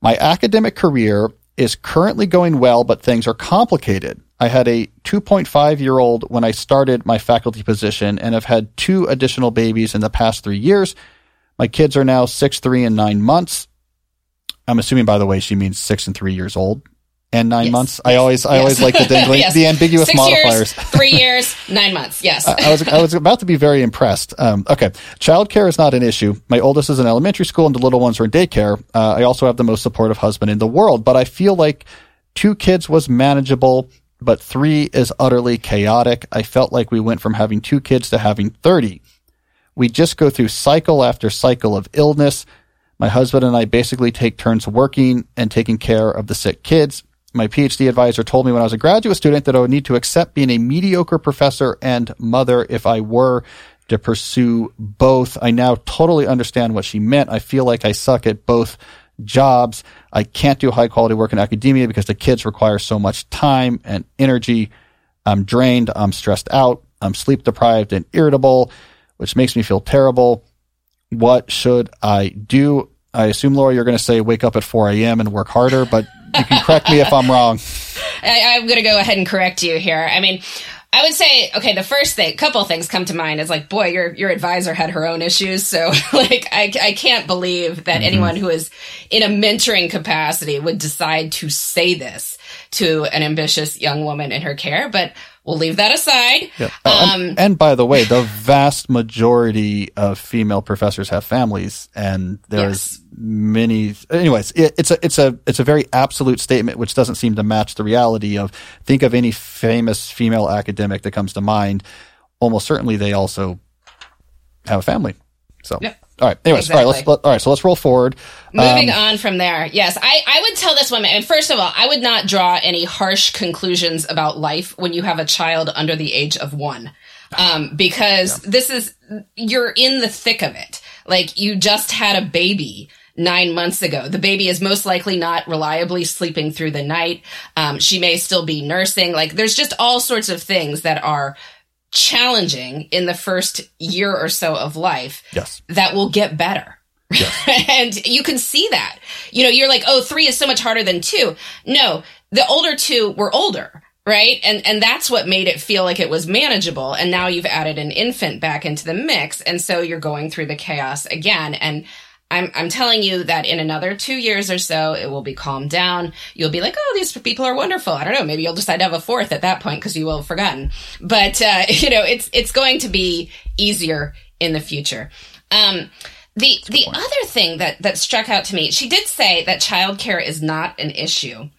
my academic career is currently going well, but things are complicated. I had a 2.5 year old when I started my faculty position and have had two additional babies in the past three years. My kids are now six, three, and nine months. I'm assuming, by the way, she means six and three years old and nine Yes. months. I always, I Yes. always like the dangling, Yes. the ambiguous Six modifiers. years, three years, nine months. Yes. I was I was about to be very impressed. Um, okay, childcare is not an issue. My oldest is in elementary school, and the little ones are in daycare. Uh, I also have the most supportive husband in the world, but I feel like two kids was manageable, but three is utterly chaotic. I felt like we went from having two kids to having thirty. We just go through cycle after cycle of illness. My husband and I basically take turns working and taking care of the sick kids. My PhD advisor told me when I was a graduate student that I would need to accept being a mediocre professor and mother if I were to pursue both. I now totally understand what she meant. I feel like I suck at both jobs. I can't do high quality work in academia because the kids require so much time and energy. I'm drained. I'm stressed out. I'm sleep deprived and irritable, which makes me feel terrible. What should I do? I assume, Laura, you're going to say wake up at 4 a.m. and work harder, but you can correct me if I'm wrong. I, I'm going to go ahead and correct you here. I mean, I would say, okay, the first thing, couple things come to mind is like, boy, your your advisor had her own issues, so like, I I can't believe that mm-hmm. anyone who is in a mentoring capacity would decide to say this to an ambitious young woman in her care. But we'll leave that aside. Uh, Um, and, and by the way, the vast majority of female professors have families, and there's Yes. many. Anyways, it, it's a it's a it's a very absolute statement, which doesn't seem to match the reality of. Think of any famous female academic that comes to mind. Almost certainly, they also have a family. So, Yep. All right. Anyways, all right. Let's let, all right. So let's roll forward. Moving on from there, yes, I, I would tell this woman, and first of all, I would not draw any harsh conclusions about life when you have a child under the age of one. Um, because this is, you're in the thick of it. Like, you just had a baby nine months ago. The baby is most likely not reliably sleeping through the night. Um, she may still be nursing. Like, there's just all sorts of things that are challenging in the first year or so of life Yes. that will get better. and you can see that. You know, you're like, oh, three is so much harder than two. No, the older two were older, right? And and that's what made it feel like it was manageable. And now you've added an infant back into the mix, and so you're going through the chaos again. And I'm I'm telling you that in another two years or so, it will be calmed down. You'll be like, oh, these people are wonderful. I don't know. Maybe you'll decide to have a fourth at that point because you will have forgotten. But uh, you know, it's it's going to be easier in the future. Um, the the other thing that that struck out to me, she did say that childcare is not an issue,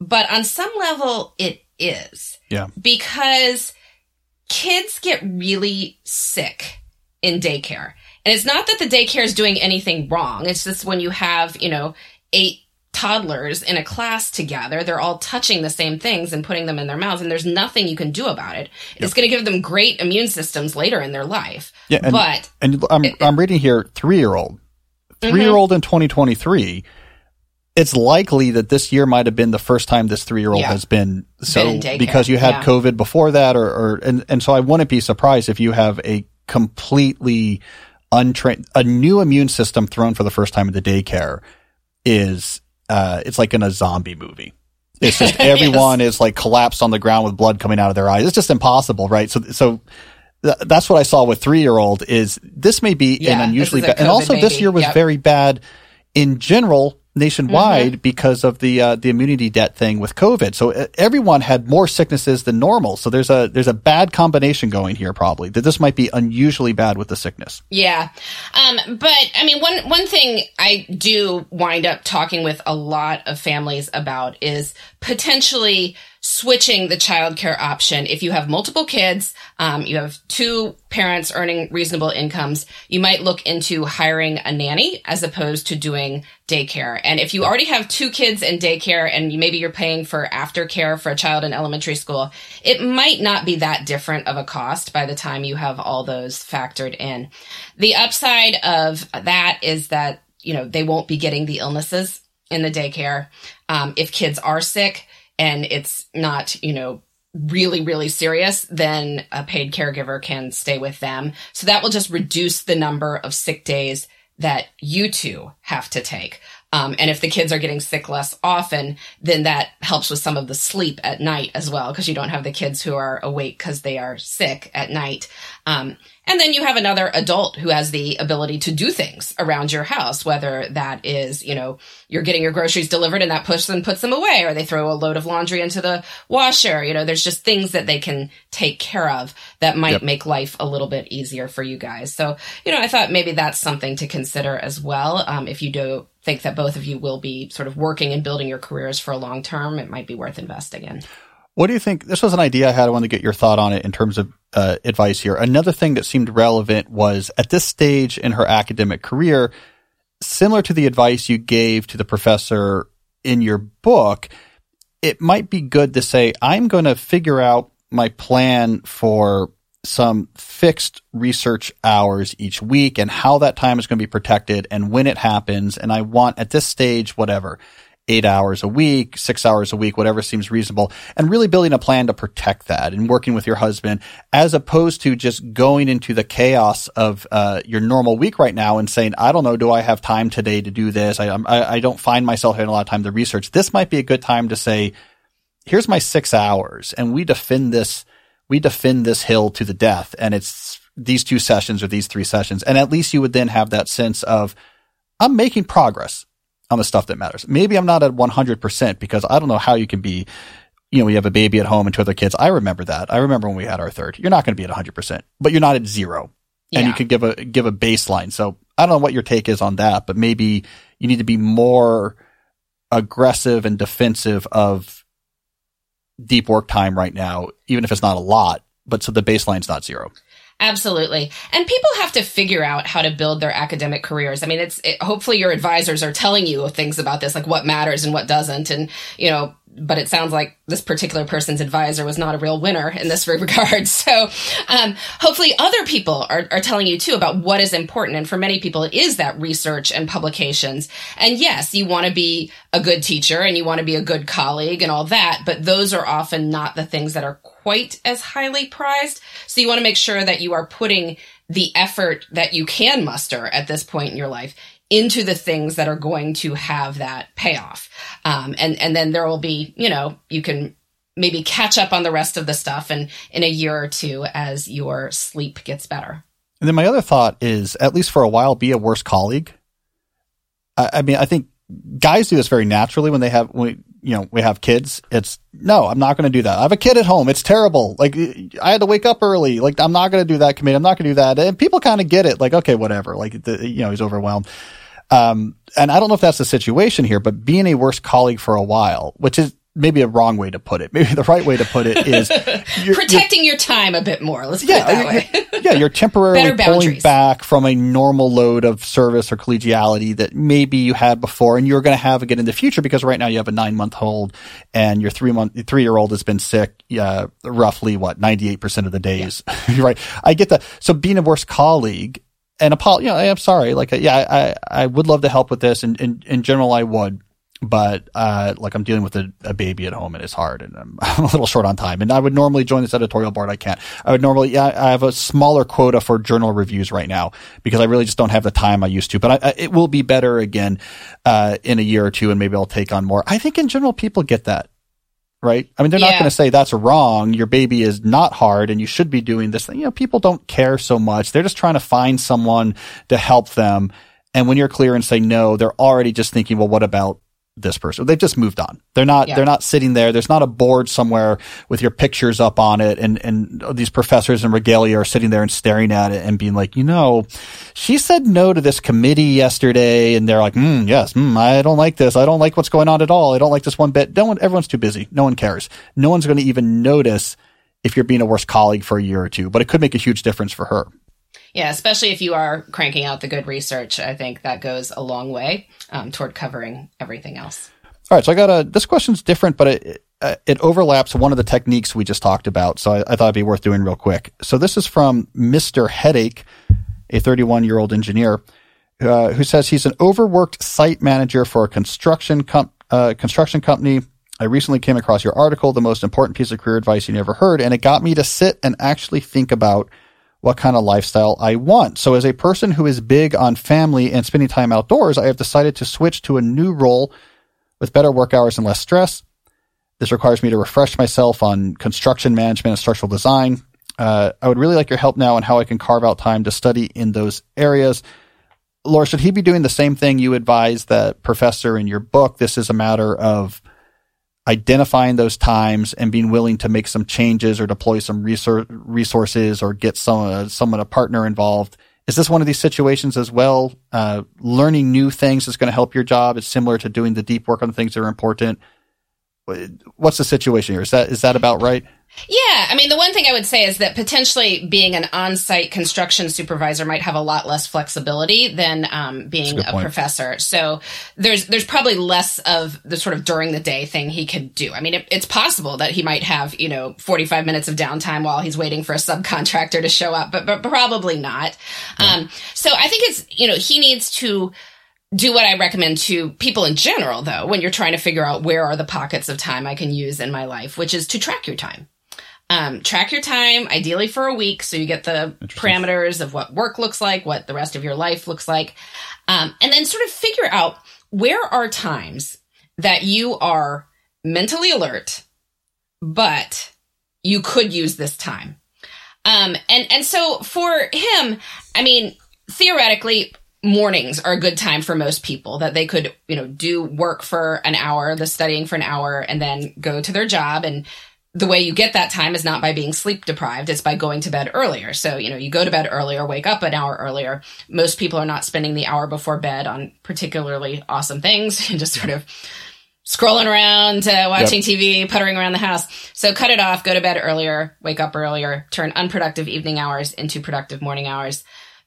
but on some level it is Yeah. because kids get really sick in daycare. And it's not that the daycare is doing anything wrong. It's just when you have, you know, eight toddlers in a class together, they're all touching the same things and putting them in their mouths, and there's nothing you can do about it. It's going to give them great immune systems later in their life. Yeah. And, but and I'm I'm reading here three year old, Mm-hmm. three year old in 2023. It's likely that this year might have been the first time this three year old Yeah. has been so daycare, because you had yeah. COVID before that, or, or and and so I wouldn't be surprised if you have a completely untrained a new immune system thrown for the first time in the daycare is uh it's like in a zombie movie. It's just everyone is like collapsed on the ground with blood coming out of their eyes. It's just impossible, right? So so th- that's what I saw with three year old is this may be Yeah, an unusually bad, and also this year was Yep. very bad in general nationwide Mm-hmm. because of the uh, the immunity debt thing with COVID. So uh, everyone had more sicknesses than normal. So there's a there's a bad combination going here probably that this might be unusually bad with the sickness. Yeah. Um, but I mean, one, one thing I do wind up talking with a lot of families about is potentially switching the childcare option. If you have multiple kids, um, you have two parents earning reasonable incomes, you might look into hiring a nanny as opposed to doing daycare. And if you already have two kids in daycare and maybe you're paying for aftercare for a child in elementary school, it might not be that different of a cost by the time you have all those factored in. The upside of that is that, you know, they won't be getting the illnesses in the daycare. Um, if kids are sick, and it's not, you know, really, really serious, then a paid caregiver can stay with them. So that will just reduce the number of sick days that you two have to take. Um, and if the kids are getting sick less often, then that helps with some of the sleep at night as well, because you don't have the kids who are awake because they are sick at night. Um, and then you have another adult who has the ability to do things around your house, whether that is, you know, you're getting your groceries delivered and that pushes and puts them away, or they throw a load of laundry into the washer. You know, there's just things that they can take care of that might yep. make life a little bit easier for you guys. So, you know, I thought maybe that's something to consider as well. Um, if you do think that both of you will be sort of working and building your careers for a long term, it might be worth investing in. What do you think? This was an idea I had. I want to get your thought on it in terms of uh, advice here. Another thing that seemed relevant was at this stage in her academic career, similar to the advice you gave to the professor in your book, it might be good to say, I'm going to figure out my plan for some fixed research hours each week and how that time is going to be protected and when it happens. And I want at this stage, whatever, eight hours a week, six hours a week, whatever seems reasonable, and really building a plan to protect that and working with your husband as opposed to just going into the chaos of uh, your normal week right now and saying, I don't know, do I have time today to do this? I, I, I don't find myself having a lot of time to research. This might be a good time to say, here's my six hours and we defend this, we defend this hill to the death and it's these two sessions or these three sessions. And at least you would then have that sense of, I'm making progress on the stuff that matters. Maybe I'm not at 100% because I don't know how you can be, you know, we have a baby at home and two other kids. I remember that. I remember when we had our third. You're not going to be at 100%, but you're not at zero. Yeah. And you could give a, give a baseline. So I don't know what your take is on that, but maybe you need to be more aggressive and defensive of deep work time right now, even if it's not a lot, but so the baseline's not zero. Absolutely. And people have to figure out how to build their academic careers. I mean, it's it, hopefully your advisors are telling you things about this, like what matters and what doesn't. And, you know, but it sounds like this particular person's advisor was not a real winner in this regard. So, um, hopefully other people are, are telling you too about what is important. And for many people, it is that research and publications. And yes, you want to be a good teacher and you want to be a good colleague and all that, but those are often not the things that are quite as highly prized. So you want to make sure that you are putting the effort that you can muster at this point in your life into the things that are going to have that payoff. Um, and, and then there will be, you know, you can maybe catch up on the rest of the stuff and in a year or two as your sleep gets better. And then my other thought is, at least for a while, be a worse colleague. I, I mean, I think guys do this very naturally when they have, when, you know, we have kids. It's no, I'm not going to do that. I have a kid at home. It's terrible. Like I had to wake up early. Like I'm not going to do that committee. I'm not going to do that. And people kind of get it. Like, okay, whatever. Like, the, you know, he's overwhelmed. Um, and I don't know if that's the situation here, but being a worse colleague for a while, which is maybe a wrong way to put it. Maybe the right way to put it is you're, protecting you're, your time a bit more. Let's put yeah, it that way. yeah, you're temporarily pulling back from a normal load of service or collegiality that maybe you had before and you're going to have again in the future because right now you have a nine month old and your three month, three year old has been sick, uh, roughly what, 98% of the days. Yeah. right. I get that. So being a worse colleague and apologize, you know, I'm sorry. Like, yeah, I, I would love to help with this and in, in general I would but uh, like I'm dealing with a, a, baby at home and it's hard and I'm, I'm, a little short on time. And I would normally join this editorial board. I can't. I would normally, yeah, I have a smaller quota for journal reviews right now because I really just don't have the time I used to. But I, I, it will be better again uh, in a year or two, and maybe I'll take on more. I think in general people get that. Right. I mean, they're yeah. not going to say that's wrong. Your baby is not hard and you should be doing this thing. You know, people don't care so much. They're just trying to find someone to help them. And when you're clear and say no, they're already just thinking, well, what about this person. They've just moved on. They're not, Yeah. they're not sitting there. There's not a board somewhere with your pictures up on it and, and these professors and regalia are sitting there and staring at it and being like, you know, she said no to this committee yesterday and they're like, mm, yes, mm, I don't like this. I don't like what's going on at all. I don't like this one bit. No one, everyone's too busy. No one cares. No one's going to even notice if you're being a worse colleague for a year or two, but it could make a huge difference for her. Yeah, especially if you are cranking out the good research, I think that goes a long way um, toward covering everything else. All right, so I got a. This question's different, but it uh, it overlaps one of the techniques we just talked about. So I, I thought it'd be worth doing real quick. So this is from Mister Headache, a 31 year old engineer, uh, who says he's an overworked site manager for a construction com- uh, construction company. I recently came across your article, the most important piece of career advice you never heard, and it got me to sit and actually think about what kind of lifestyle I want. So as a person who is big on family and spending time outdoors, I have decided to switch to a new role with better work hours and less stress. This requires me to refresh myself on construction management and structural design. Uh, I would really like your help now on how I can carve out time to study in those areas. Laura, should he be doing the same thing you advise that professor in your book? This is a matter of identifying those times and being willing to make some changes or deploy some resources or get some uh, someone a partner involved. Is this one of these situations as well? Uh, learning new things is going to help your job. It's similar to doing the deep work on things that are important. What's the situation here? Is that is that about right? Yeah, I mean, the one thing I would say is that potentially being an on-site construction supervisor might have a lot less flexibility than um, being good a professor. So there's there's probably less of the sort of during the day thing he could do. I mean, it, it's possible that he might have you know 45 minutes of downtime while he's waiting for a subcontractor to show up, but but probably not. Um, so I think it's you know he needs to do what I recommend to people in general, though, when you're trying to figure out where are the pockets of time I can use in my life, which is to track your time. Um, track your time, ideally for a week, so you get the parameters of what work looks like, what the rest of your life looks like, um, and then sort of figure out where are times that you are mentally alert, but you could use this time. Um, and and so for him, I mean, theoretically, mornings are a good time for most people that they could, you know, do work for an hour, the studying for an hour, and then go to their job. And the way you get that time is not by being sleep deprived, it's by going to bed earlier. So, you know, you go to bed earlier, wake up an hour earlier. Most people are not spending the hour before bed on particularly awesome things and just sort of scrolling around, uh, watching TV, puttering around the house. So cut it off, go to bed earlier, wake up earlier, turn unproductive evening hours into productive morning hours.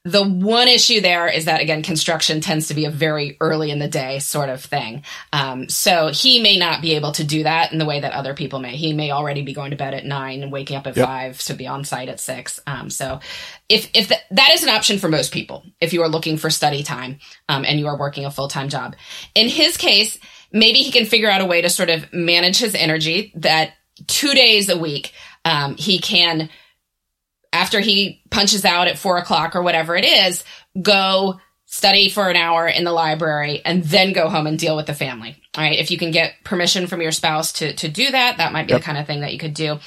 The one issue there is that again, construction tends to be a very early in the day sort of thing. Um, so he may not be able to do that in the way that other people may. He may already be going to bed at nine and waking up at Yep. five to be on site at six. Um, so if if th- that is an option for most people, if you are looking for study time um, and you are working a full time job, in his case, maybe he can figure out a way to sort of manage his energy that two days a week um, he can after he punches out at four o'clock or whatever it is, go study for an hour in the library and then go home and deal with the family. All right. If you can get permission from your spouse to, to do that, that might be the kind of thing that you could do.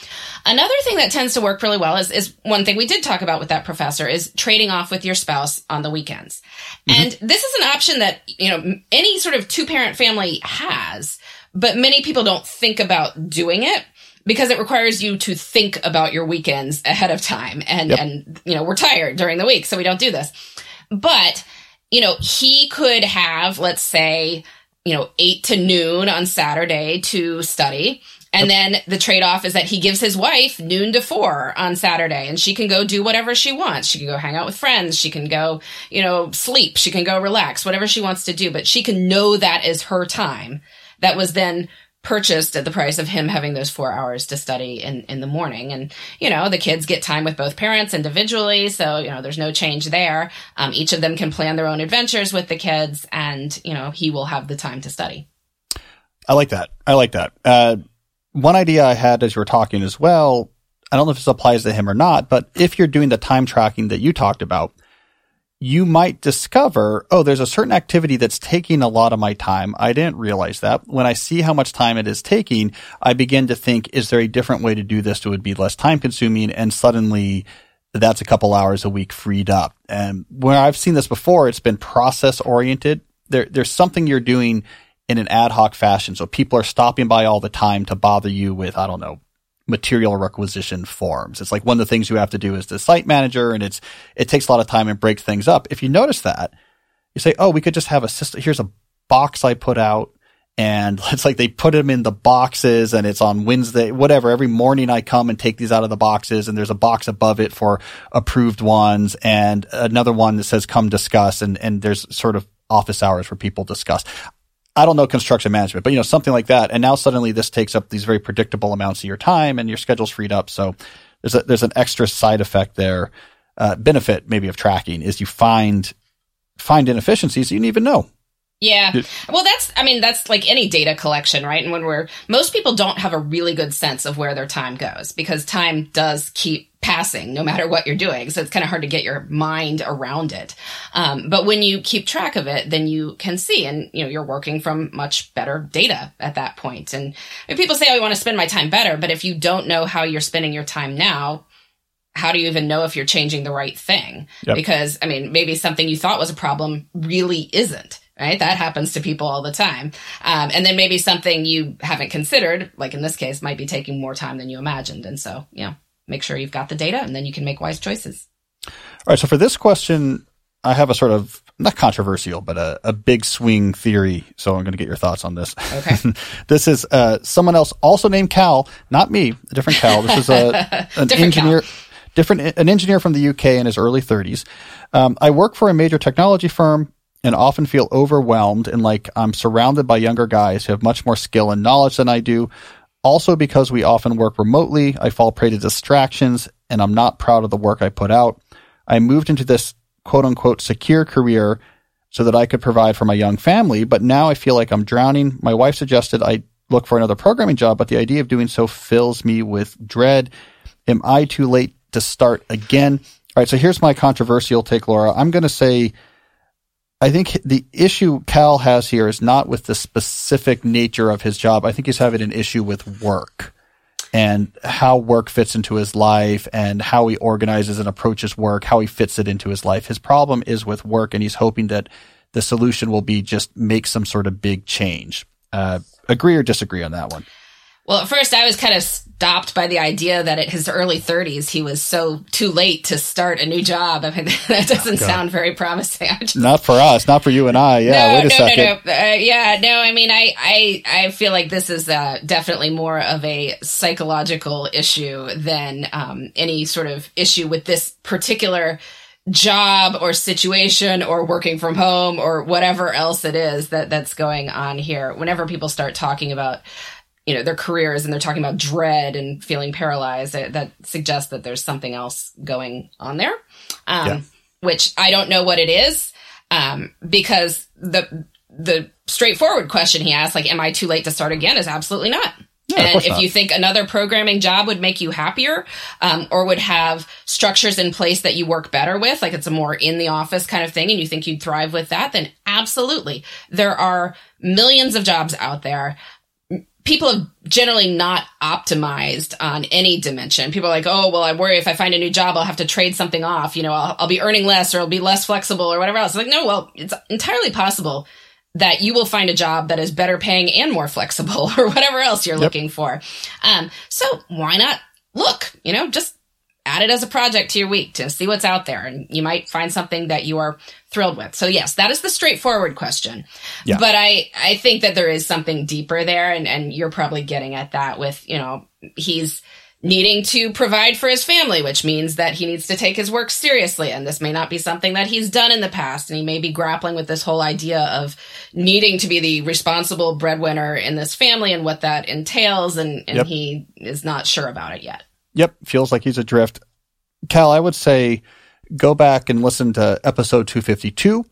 Another thing that tends to work really well is, is one thing we did talk about with that professor is trading off with your spouse on the weekends. Mm-hmm. And this is an option that, you know, any sort of two parent family has, but many people don't think about doing it because it requires you to think about your weekends ahead of time and and you know we're tired during the week so we don't do this but you know he could have let's say you know 8 to noon on Saturday to study and then the trade off is that he gives his wife noon to four on Saturday and she can go do whatever she wants. She can go hang out with friends. She can go, you know, sleep. She can go relax, whatever she wants to do. But she can know that is her time that was then purchased at the price of him having those four hours to study in, in the morning. And, you know, the kids get time with both parents individually. So, you know, there's no change there. Um, each of them can plan their own adventures with the kids and, you know, he will have the time to study. I like that. I like that. Uh, one idea I had as you were talking as well, I don't know if this applies to him or not, but if you're doing the time tracking that you talked about, you might discover, oh, there's a certain activity that's taking a lot of my time. I didn't realize that. When I see how much time it is taking, I begin to think, is there a different way to do this that would be less time consuming? And suddenly that's a couple hours a week freed up. And where I've seen this before, it's been process oriented. There, there's something you're doing in an ad hoc fashion. So people are stopping by all the time to bother you with, I don't know, material requisition forms. It's like one of the things you have to do is the site manager and it's, it takes a lot of time and breaks things up. If you notice that, you say, oh, we could just have a system. Here's a box I put out and it's like they put them in the boxes and it's on Wednesday, whatever. Every morning I come and take these out of the boxes and there's a box above it for approved ones and another one that says come discuss and, and there's sort of office hours where people discuss. I don't know construction management, but you know, something like that. And now suddenly this takes up these very predictable amounts of your time and your schedule's freed up. So there's a, there's an extra side effect there, uh, benefit maybe of tracking is you find, find inefficiencies you didn't even know. Yeah. Well, that's, I mean, that's like any data collection, right? And when we're, most people don't have a really good sense of where their time goes because time does keep passing no matter what you're doing. So it's kind of hard to get your mind around it. Um, but when you keep track of it, then you can see and, you know, you're working from much better data at that point. And people say, oh, I want to spend my time better. But if you don't know how you're spending your time now, how do you even know if you're changing the right thing? Yep. Because, I mean, maybe something you thought was a problem really isn't right? That happens to people all the time. Um, and then maybe something you haven't considered, like in this case, might be taking more time than you imagined. And so, you know, make sure you've got the data and then you can make wise choices. All right. So for this question, I have a sort of not controversial, but a, a big swing theory. So I'm going to get your thoughts on this. Okay. this is uh, someone else also named Cal, not me, a different Cal. This is a, an engineer. Cal. Different, an engineer from the UK in his early 30s. Um, I work for a major technology firm and often feel overwhelmed and like I'm surrounded by younger guys who have much more skill and knowledge than I do. Also, because we often work remotely, I fall prey to distractions and I'm not proud of the work I put out. I moved into this quote unquote secure career so that I could provide for my young family, but now I feel like I'm drowning. My wife suggested I look for another programming job, but the idea of doing so fills me with dread. Am I too late to start again? All right, so here's my controversial take, Laura. I'm going to say I think the issue Cal has here is not with the specific nature of his job. I think he's having an issue with work and how work fits into his life and how he organizes and approaches work, how he fits it into his life. His problem is with work and he's hoping that the solution will be just make some sort of big change. Uh, agree or disagree on that one? Well, at first I was kind of stopped by the idea that at his early 30s he was so too late to start a new job. I mean, that doesn't sound very promising. Just, not for us, not for you and I. Yeah, no, wait a no, second. No, no, uh, yeah, no. I mean, I, I, I feel like this is uh, definitely more of a psychological issue than um, any sort of issue with this particular job or situation or working from home or whatever else it is that that's going on here. Whenever people start talking about you know their careers and they're talking about dread and feeling paralyzed that, that suggests that there's something else going on there um, yeah. which i don't know what it is um, because the the straightforward question he asked like am i too late to start again is absolutely not and if not. you think another programming job would make you happier um, or would have structures in place that you work better with, like it's a more in the office kind of thing, and you think you'd thrive with that, then absolutely. There are millions of jobs out there people have generally not optimized on any dimension. People are like, oh, well, I worry if I find a new job, I'll have to trade something off. You know, I'll, I'll be earning less or I'll be less flexible or whatever else. It's like, no, well, it's entirely possible that you will find a job that is better paying and more flexible or whatever else you're yep. looking for. Um, so why not look, you know, just add it as a project to your week to see what's out there and you might find something that you are thrilled with. So yes, that is the straightforward question. Yeah. But I, I think that there is something deeper there and, and you're probably getting at that with, you know, he's needing to provide for his family, which means that he needs to take his work seriously. And this may not be something that he's done in the past. And he may be grappling with this whole idea of needing to be the responsible breadwinner in this family and what that entails. And, and yep. he is not sure about it yet. Yep, feels like he's adrift. Cal, I would say go back and listen to episode 252.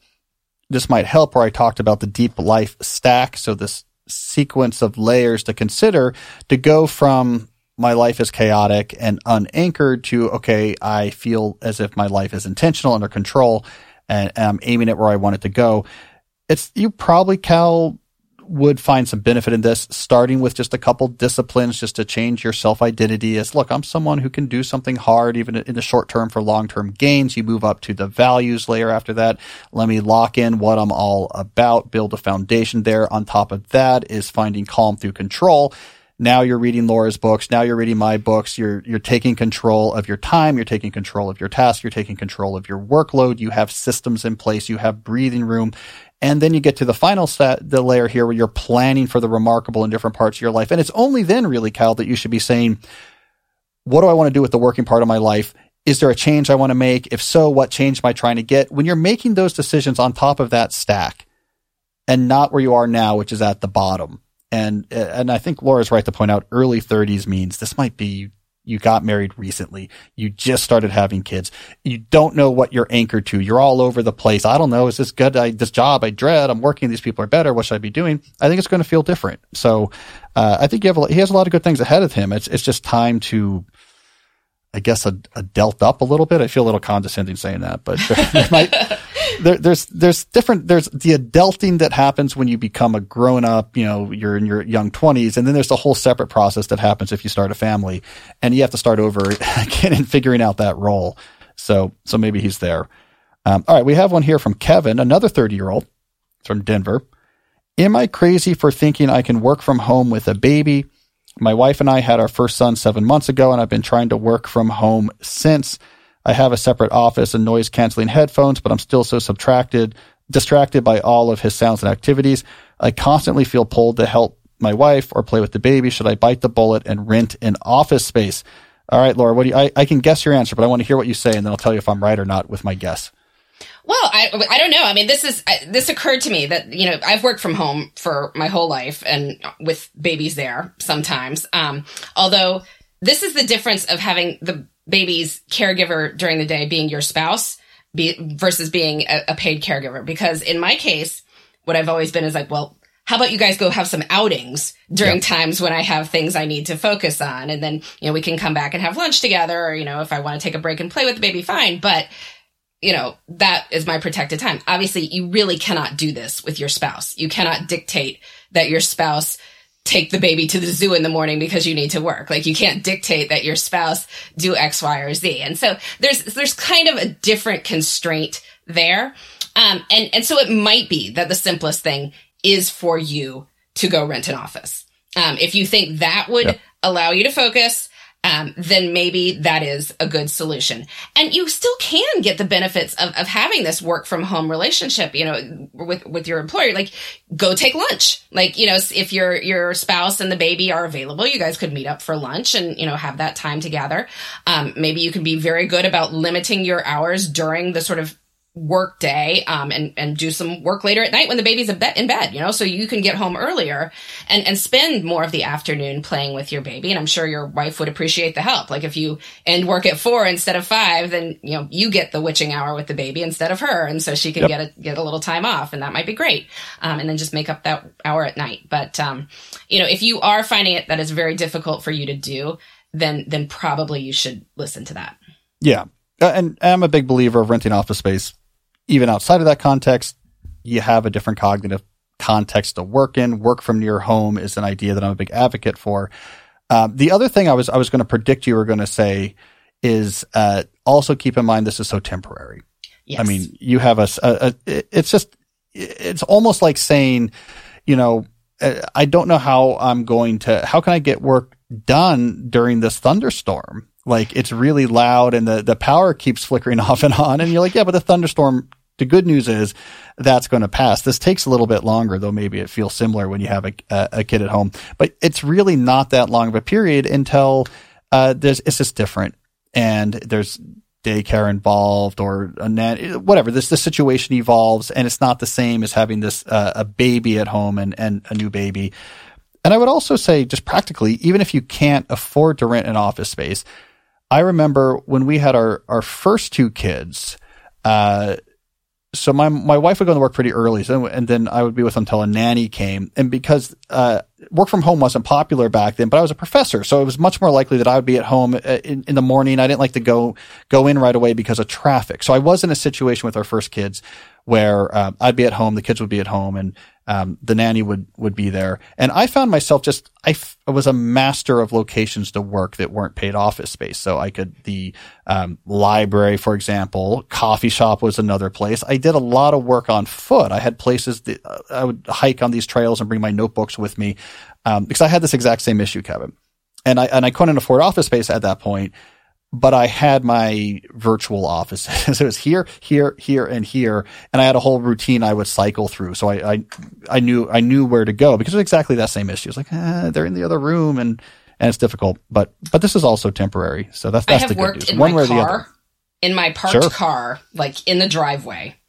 This might help where I talked about the deep life stack. So this sequence of layers to consider to go from my life is chaotic and unanchored to, okay, I feel as if my life is intentional under control and, and I'm aiming it where I want it to go. It's, you probably, Cal, would find some benefit in this, starting with just a couple disciplines just to change your self identity as look, I'm someone who can do something hard, even in the short term for long term gains. You move up to the values layer after that. Let me lock in what I'm all about, build a foundation there. On top of that is finding calm through control. Now you're reading Laura's books. Now you're reading my books. You're, you're taking control of your time. You're taking control of your tasks. You're taking control of your workload. You have systems in place. You have breathing room. And then you get to the final set, the layer here where you're planning for the remarkable in different parts of your life. And it's only then really, Cal, that you should be saying, what do I want to do with the working part of my life? Is there a change I want to make? If so, what change am I trying to get? When you're making those decisions on top of that stack and not where you are now, which is at the bottom, and and I think Laura's right to point out early 30s means this might be you got married recently, you just started having kids, you don't know what you're anchored to, you're all over the place. I don't know, is this good? I, this job I dread, I'm working, these people are better. What should I be doing? I think it's going to feel different. So uh, I think a, he has a lot of good things ahead of him. It's it's just time to. I guess a, a dealt up a little bit. I feel a little condescending saying that, but there might, there, there's there's different there's the adulting that happens when you become a grown up you know you're in your young 20s and then there's the whole separate process that happens if you start a family and you have to start over again and figuring out that role. So so maybe he's there. Um, all right we have one here from kevin another 30 year old from denver. Am i crazy for thinking i can work from home with a baby my wife and i had our first son seven months ago and i've been trying to work from home since I have a separate office and noise canceling headphones, but I'm still so subtracted, distracted by all of his sounds and activities. I constantly feel pulled to help my wife or play with the baby. Should I bite the bullet and rent an office space? All right, Laura, what do you, I, I can guess your answer, but I want to hear what you say and then I'll tell you if I'm right or not with my guess. Well, I, I don't know. I mean, this is, this occurred to me that, you know, I've worked from home for my whole life and with babies there sometimes. Um, although this is the difference of having the baby's caregiver during the day being your spouse be, versus being a, a paid caregiver. Because in my case, what I've always been is like, well, how about you guys go have some outings during yep. times when I have things I need to focus on? And then, you know, we can come back and have lunch together. Or, you know, if I want to take a break and play with the baby, fine. But, you know, that is my protected time. Obviously, you really cannot do this with your spouse. You cannot dictate that your spouse take the baby to the zoo in the morning because you need to work. Like you can't dictate that your spouse do X, Y, or Z. And so there's, there's kind of a different constraint there. Um, and, and so it might be that the simplest thing is for you to go rent an office. Um, if you think that would yep. allow you to focus, um, then maybe that is a good solution. And you still can get the benefits of, of having this work from home relationship, you know, with, with your employer. Like, go take lunch. Like, you know, if your, your spouse and the baby are available, you guys could meet up for lunch and, you know, have that time together. Um, maybe you can be very good about limiting your hours during the sort of work day um, and and do some work later at night when the baby's in bed, in bed you know so you can get home earlier and and spend more of the afternoon playing with your baby. And i'm sure your wife would appreciate the help. Like if you end work at four instead of five then you know you get the witching hour with the baby instead of her. And so she can yep. get a get a little time off and that might be great. Um, and then just make up that hour at night. But um, you know if you are finding it that is very difficult for you to do then then probably you should listen to that. Yeah. Uh, and I'm a big believer of renting office space even outside of that context, you have a different cognitive context to work in. Work from near home is an idea that I'm a big advocate for. Um, the other thing I was I was going to predict you were going to say is uh, also keep in mind this is so temporary. Yes. I mean, you have a, a, a, it's just it's almost like saying, you know, uh, I don't know how I'm going to how can I get work done during this thunderstorm? Like it's really loud and the the power keeps flickering off and on and you're like, yeah, but the thunderstorm the good news is that's going to pass. This takes a little bit longer, though maybe it feels similar when you have a, a kid at home, but it's really not that long of a period until uh, there's it's just different, and there's daycare involved or a whatever. This the situation evolves, and it's not the same as having this uh, a baby at home and and a new baby. And I would also say, just practically, even if you can't afford to rent an office space, I remember when we had our our first two kids. Uh, so my my wife would go to work pretty early, so, and then I would be with them until a nanny came. And because uh, work from home wasn't popular back then, but I was a professor, so it was much more likely that I would be at home uh, in, in, the morning. I didn't like to go go in right away because of traffic. So I was in a situation with our first kids where uh, I'd be at home, the kids would be at home, and um, the nanny would would be there. And I found myself just I, f- I was a master of locations to work that weren't paid office space. So I could the um, library, for example, coffee shop was another place. I did a lot of work on foot. I had places that uh, I would hike on these trails and bring my notebooks with me um, because I had this exact same issue, Kevin. And I and I couldn't afford office space at that point but I had my virtual offices. it was here, here, here, and here, and I had a whole routine I would cycle through. So I, I, I knew I knew where to go because it was exactly that same issue. It's like eh, they're in the other room, and and it's difficult. But but this is also temporary. So that's that's I have the good worked news. in One my way or the other. in my parked Sure. car, like in the driveway.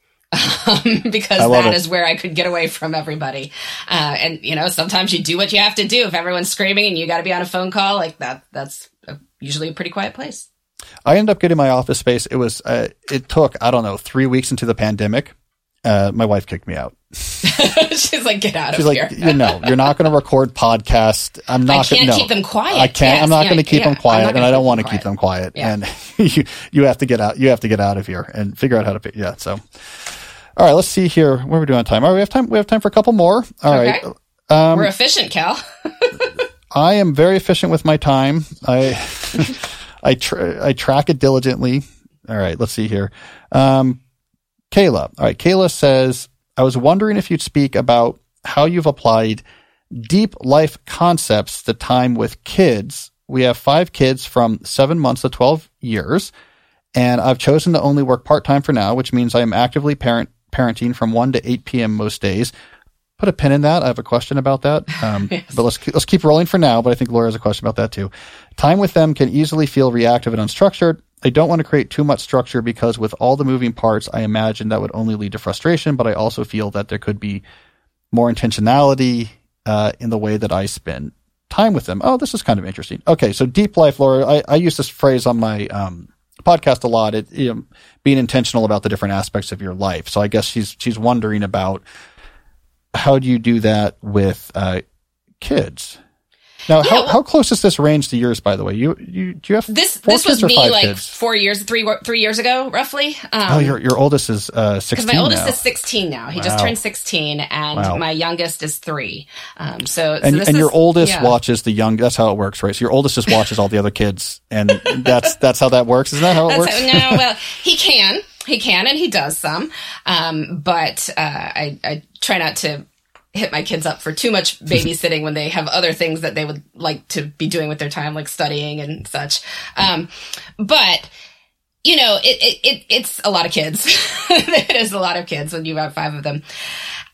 Um, because that it. is where I could get away from everybody. Uh, and you know, sometimes you do what you have to do. If everyone's screaming and you got to be on a phone call, like that, that's a, usually a pretty quiet place. I ended up getting my office space. It was uh, it took I don't know three weeks into the pandemic. Uh, my wife kicked me out. She's like, get out She's of like, here. you know, you're not going to record podcast. I'm not. I can't gonna, no, keep them quiet. I can't. Yes, I'm not yeah, going to keep yeah. them quiet, and I don't want to keep them quiet. Yeah. And you you have to get out. You have to get out of here and figure out how to. Yeah. So, all right. Let's see here. What are we doing on time? All right, we have time. We have time for a couple more. All right. Okay. Um, We're efficient, Cal. I am very efficient with my time. I I I track it diligently. All right, let's see here. Um, Kayla. All right, Kayla says, I was wondering if you'd speak about how you've applied deep life concepts to time with kids. We have five kids from seven months to 12 years, and I've chosen to only work part time for now, which means I am actively parent parenting from 1 to 8 p.m. most days. Put a pin in that. I have a question about that. Um, But let's let's keep rolling for now. But I think Laura has a question about that too. Time with them can easily feel reactive and unstructured. I don't want to create too much structure because with all the moving parts, I imagine that would only lead to frustration. But I also feel that there could be more intentionality uh, in the way that I spend time with them. Oh, this is kind of interesting. Okay, so deep life, Laura. I, I use this phrase on my um, podcast a lot. It you know, being intentional about the different aspects of your life. So I guess she's she's wondering about how do you do that with uh, kids? Now, how, well- how close is this range to yours? By the way, you you do you have This this was me like kids? four years, three three years ago, roughly. Um, Oh, your your oldest is uh, Because sixteen my oldest now. is 16 now. He just turned 16, and Wow. my youngest is three. Um, so, so and this and is- your oldest yeah. watches the young. That's how it works, right? So your oldest just watches all the other kids, and that's that's how that works. Isn't that how it That's works? how- no, well, he can, he can, and he does some. Um, but uh, I, I try not to hit my kids up for too much babysitting when they have other things that they would like to be doing with their time, like studying and such. Um, but you know, it, it, it it's a lot of kids. it is a lot of kids when you have five of them.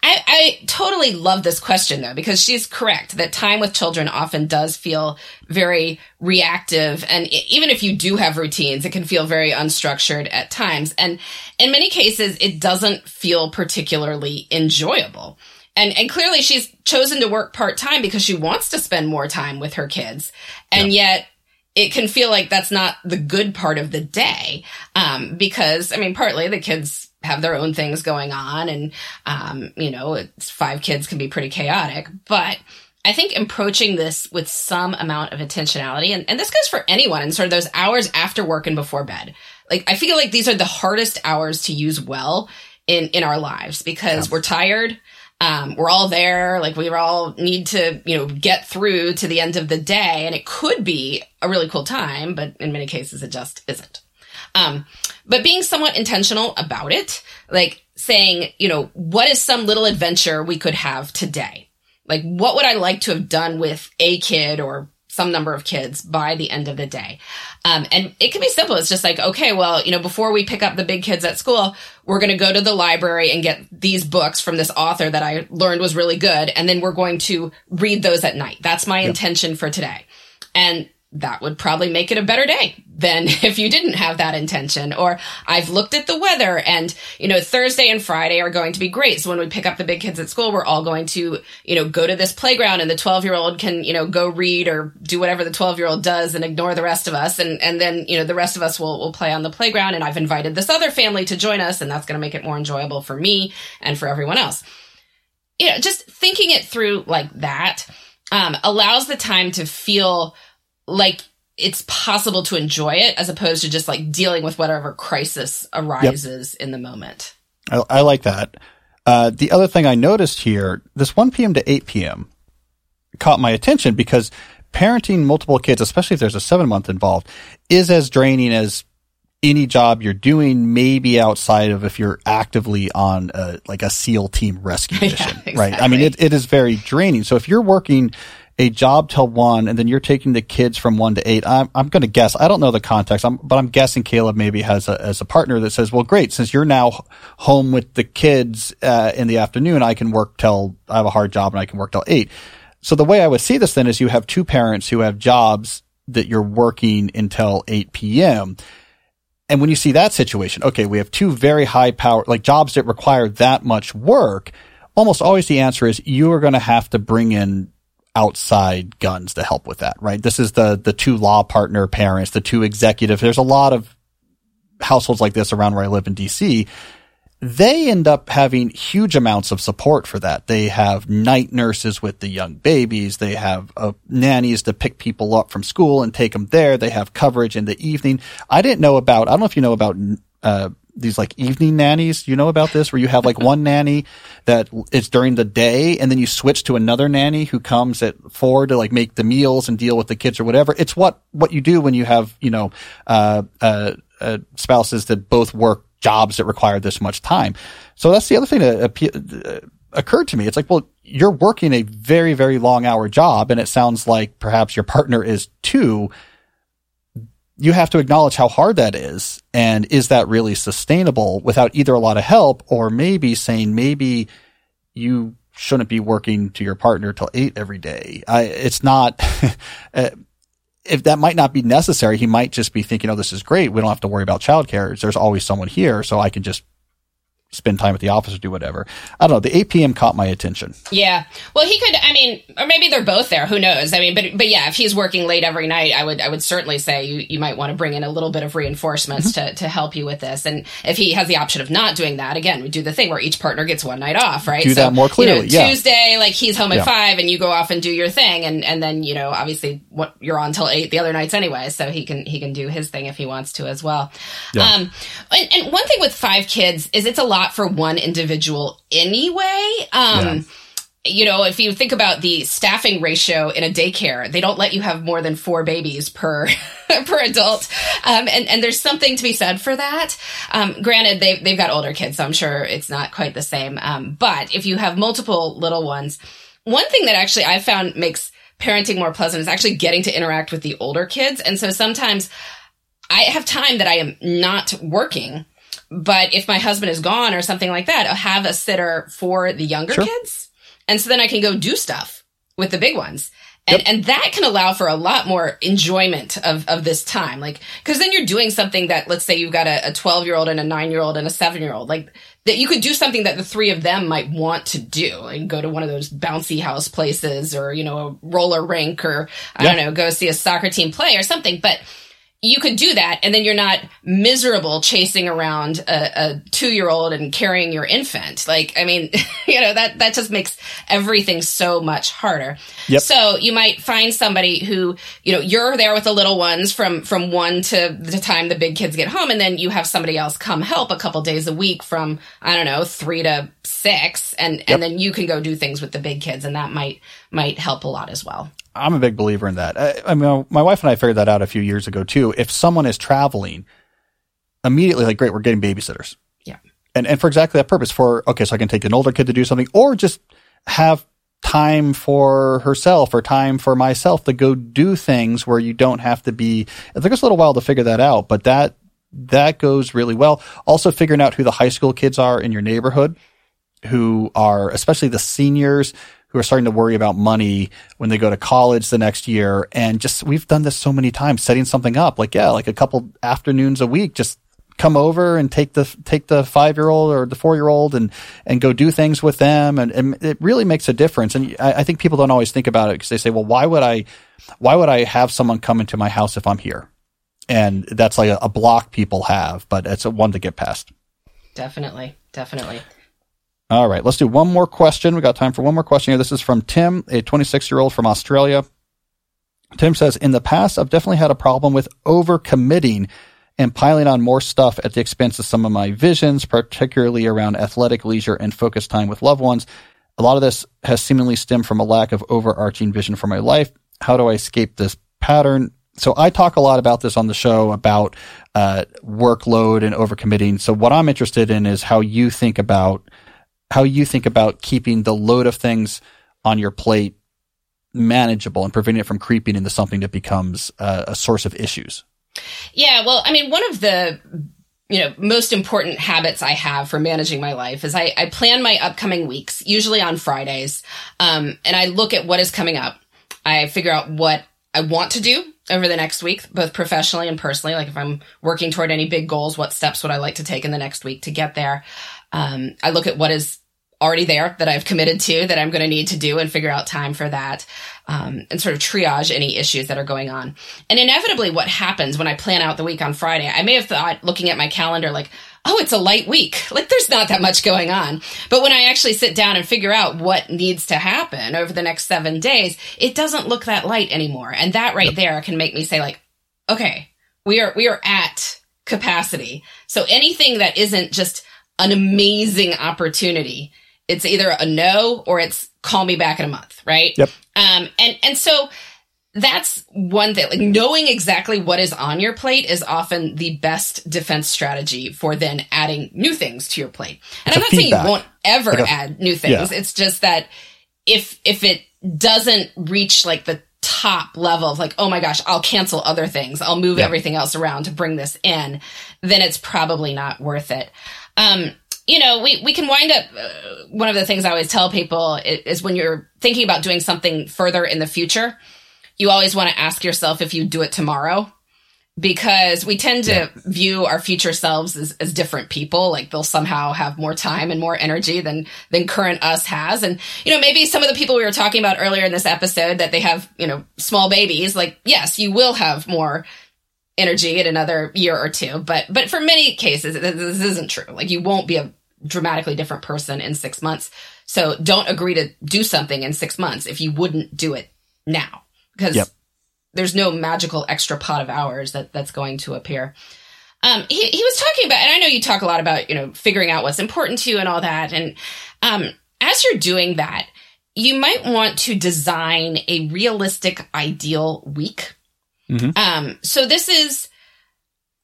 I, I totally love this question though, because she's correct that time with children often does feel very reactive. And even if you do have routines, it can feel very unstructured at times. And in many cases, it doesn't feel particularly enjoyable. And, and clearly she's chosen to work part time because she wants to spend more time with her kids. And yet it can feel like that's not the good part of the day. Um, because I mean, partly the kids have their own things going on and, um, you know, it's five kids can be pretty chaotic, but I think approaching this with some amount of intentionality, and, and this goes for anyone and sort of those hours after work and before bed. Like, I feel like these are the hardest hours to use well in, in our lives because we're tired. Um, we're all there. Like we all need to, you know, get through to the end of the day. And it could be a really cool time, but in many cases it just isn't. Um, but being somewhat intentional about it, like saying, you know, what is some little adventure we could have today? Like, what would I like to have done with a kid or some number of kids by the end of the day? Um, and it can be simple. It's just like, okay, well, you know, before we pick up the big kids at school, we're going to go to the library and get these books from this author that I learned was really good. And then we're going to read those at night. That's my intention for today. And that would probably make it a better day than if you didn't have that intention. Or I've looked at the weather and, you know, Thursday and Friday are going to be great. So when we pick up the big kids at school, we're all going to, you know, go to this playground and the 12 year old can, you know, go read or do whatever the 12 year old does and ignore the rest of us. And, and then, you know, the rest of us will, will play on the playground. And I've invited this other family to join us and that's going to make it more enjoyable for me and for everyone else. You know, just thinking it through like that, um, allows the time to feel like it's possible to enjoy it as opposed to just like dealing with whatever crisis arises in the moment. I, I like that. Uh, the other thing I noticed here, this 1 p.m. to 8 p.m. caught my attention because parenting multiple kids, especially if there's a seven month involved, is as draining as any job you're doing, maybe outside of if you're actively on a, like a SEAL team rescue mission, yeah, exactly. right? I mean, it, it is very draining. So if you're working a job till one and then you're taking the kids from one to eight, I'm, I'm going to guess, I don't know the context, I'm, but I'm guessing Kayla maybe has a, as a partner that says, well, great, since you're now home with the kids, uh, in the afternoon, I can work till I have a hard job and I can work till eight. So the way I would see this then is you have two parents who have jobs that you're working until 8 p.m. And when you see that situation, okay, we have two very high power, like jobs that require that much work. Almost always the answer is you are going to have to bring in outside guns to help with that, right? This is the, the two law partner parents, the two executive. There's a lot of households like this around where I live in DC they end up having huge amounts of support for that. They have night nurses with the young babies. They have uh, nannies to pick people up from school and take them there. They have coverage in the evening. I didn't know about, I don't know if you know about, uh, these like evening nannies. You know about this where you have like one nanny that is during the day and then you switch to another nanny who comes at four to like make the meals and deal with the kids or whatever. It's what, what you do when you have, you know, uh, uh, uh spouses that both work jobs that require this much time. So that's the other thing that uh, occurred to me. It's like, well, you're working a very, very long hour job and it sounds like perhaps your partner is too. You have to acknowledge how hard that is. And is that really sustainable without either a lot of help or maybe saying maybe you shouldn't be working to your partner till eight every day. I, it's not, uh, if that might not be necessary, he might just be thinking, oh, this is great. We don't have to worry about childcare. There's always someone here, so I can just spend time at the office or do whatever. I don't know. The APM caught my attention. Yeah. Well, he could. I mean, or maybe they're both there. Who knows? I mean, but but yeah, if he's working late every night, I would I would certainly say you you might want to bring in a little bit of reinforcements mm-hmm. to to help you with this. And if he has the option of not doing that, again, we do the thing where each partner gets one night off, right? Do so, that more clearly. You know, yeah. Tuesday, like he's home at yeah. five, and you go off and do your thing, and and then you know obviously what you're on till eight the other nights anyway, so he can he can do his thing if he wants to as well. Yeah. Um, and, and one thing with five kids is it's a lot for one individual individual anyway. Um, yeah. You know, if you think about the staffing ratio in a daycare, they don't let you have more than four babies per per adult, um, and and there's something to be said for that. Um, granted, they they've got older kids, so I'm sure it's not quite the same. Um, but if you have multiple little ones, one thing that actually I found makes parenting more pleasant is actually getting to interact with the older kids, and so sometimes I have time that I am not working but if my husband is gone or something like that, I'll have a sitter for the younger sure. kids. And so then I can go do stuff with the big ones. And, yep. and that can allow for a lot more enjoyment of, of this time. Like, cause then you're doing something that, let's say you've got a 12 year old and a nine year old and a seven year old, like that you could do something that the three of them might want to do. Like go to one of those bouncy house places or, you know, a roller rink or I yep. don't know, go see a soccer team play or something. But, you could do that and then you're not miserable chasing around a, a two year old and carrying your infant. Like, I mean, you know, that, that just makes everything so much harder. Yep. So you might find somebody who, you know, you're there with the little ones from, from one to the time the big kids get home. And then you have somebody else come help a couple days a week from, I don't know, three to six. And, yep. and then you can go do things with the big kids and that might, might help a lot as well. I'm a big believer in that. I, I mean, my wife and I figured that out a few years ago too. If someone is traveling, immediately like, great, we're getting babysitters. Yeah. And and for exactly that purpose. For okay, so I can take an older kid to do something, or just have time for herself or time for myself to go do things where you don't have to be. It took us a little while to figure that out, but that that goes really well. Also, figuring out who the high school kids are in your neighborhood, who are especially the seniors who are starting to worry about money when they go to college the next year. And just, we've done this so many times, setting something up like, yeah, like a couple afternoons a week, just come over and take the, take the five year old or the four year old and, and go do things with them. And, and, it really makes a difference. And I, I think people don't always think about it because they say, well, why would I, why would I have someone come into my house if I'm here? And that's like a, a block people have, but it's a one to get past. Definitely. Definitely. All right, let's do one more question. We got time for one more question here. This is from Tim, a 26 year old from Australia. Tim says, in the past, I've definitely had a problem with overcommitting and piling on more stuff at the expense of some of my visions, particularly around athletic leisure and focus time with loved ones. A lot of this has seemingly stemmed from a lack of overarching vision for my life. How do I escape this pattern? So I talk a lot about this on the show about uh, workload and overcommitting. So what I'm interested in is how you think about how you think about keeping the load of things on your plate manageable and preventing it from creeping into something that becomes uh, a source of issues. Yeah, well, I mean, one of the you know most important habits I have for managing my life is I, I plan my upcoming weeks, usually on Fridays, um, and I look at what is coming up. I figure out what I want to do over the next week, both professionally and personally. Like if I'm working toward any big goals, what steps would I like to take in the next week to get there? Um, I look at what is already there that I've committed to that I'm going to need to do and figure out time for that um, and sort of triage any issues that are going on. And inevitably, what happens when I plan out the week on Friday, I may have thought looking at my calendar like, oh, it's a light week. Like there's not that much going on. But when I actually sit down and figure out what needs to happen over the next seven days, it doesn't look that light anymore. And that right yep. there can make me say like, okay, we are, we are at capacity. So anything that isn't just an amazing opportunity it's either a no or it's call me back in a month, right? Yep. Um, and and so that's one thing. Like knowing exactly what is on your plate is often the best defense strategy for then adding new things to your plate. And it's I'm not feedback. saying you won't ever like a, add new things. Yeah. It's just that if if it doesn't reach like the top level of like, oh my gosh, I'll cancel other things. I'll move yeah. everything else around to bring this in, then it's probably not worth it. Um, you know, we, we can wind up. Uh, one of the things I always tell people is, is, when you're thinking about doing something further in the future, you always want to ask yourself if you do it tomorrow, because we tend to yeah. view our future selves as, as different people. Like they'll somehow have more time and more energy than than current us has. And you know, maybe some of the people we were talking about earlier in this episode that they have, you know, small babies. Like yes, you will have more energy in another year or two. But but for many cases, this isn't true. Like you won't be a dramatically different person in six months. So don't agree to do something in six months if you wouldn't do it now, because yep. there's no magical extra pot of hours that that's going to appear. Um, he, he was talking about, and I know you talk a lot about, you know, figuring out what's important to you and all that. And um, as you're doing that, you might want to design a realistic ideal week Mm-hmm. Um, so this is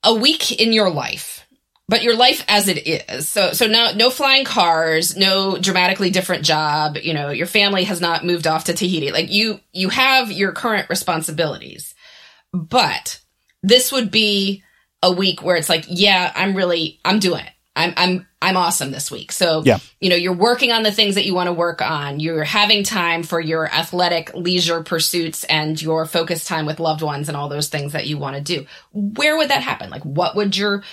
a week in your life, but your life as it is. So, so no, no flying cars, no dramatically different job. You know, your family has not moved off to Tahiti. Like you, you have your current responsibilities, but this would be a week where it's like, yeah, I'm really, I'm doing it. I'm I'm I'm awesome this week. So yeah. you know, you're working on the things that you want to work on. You're having time for your athletic leisure pursuits and your focus time with loved ones and all those things that you want to do. Where would that happen? Like what would your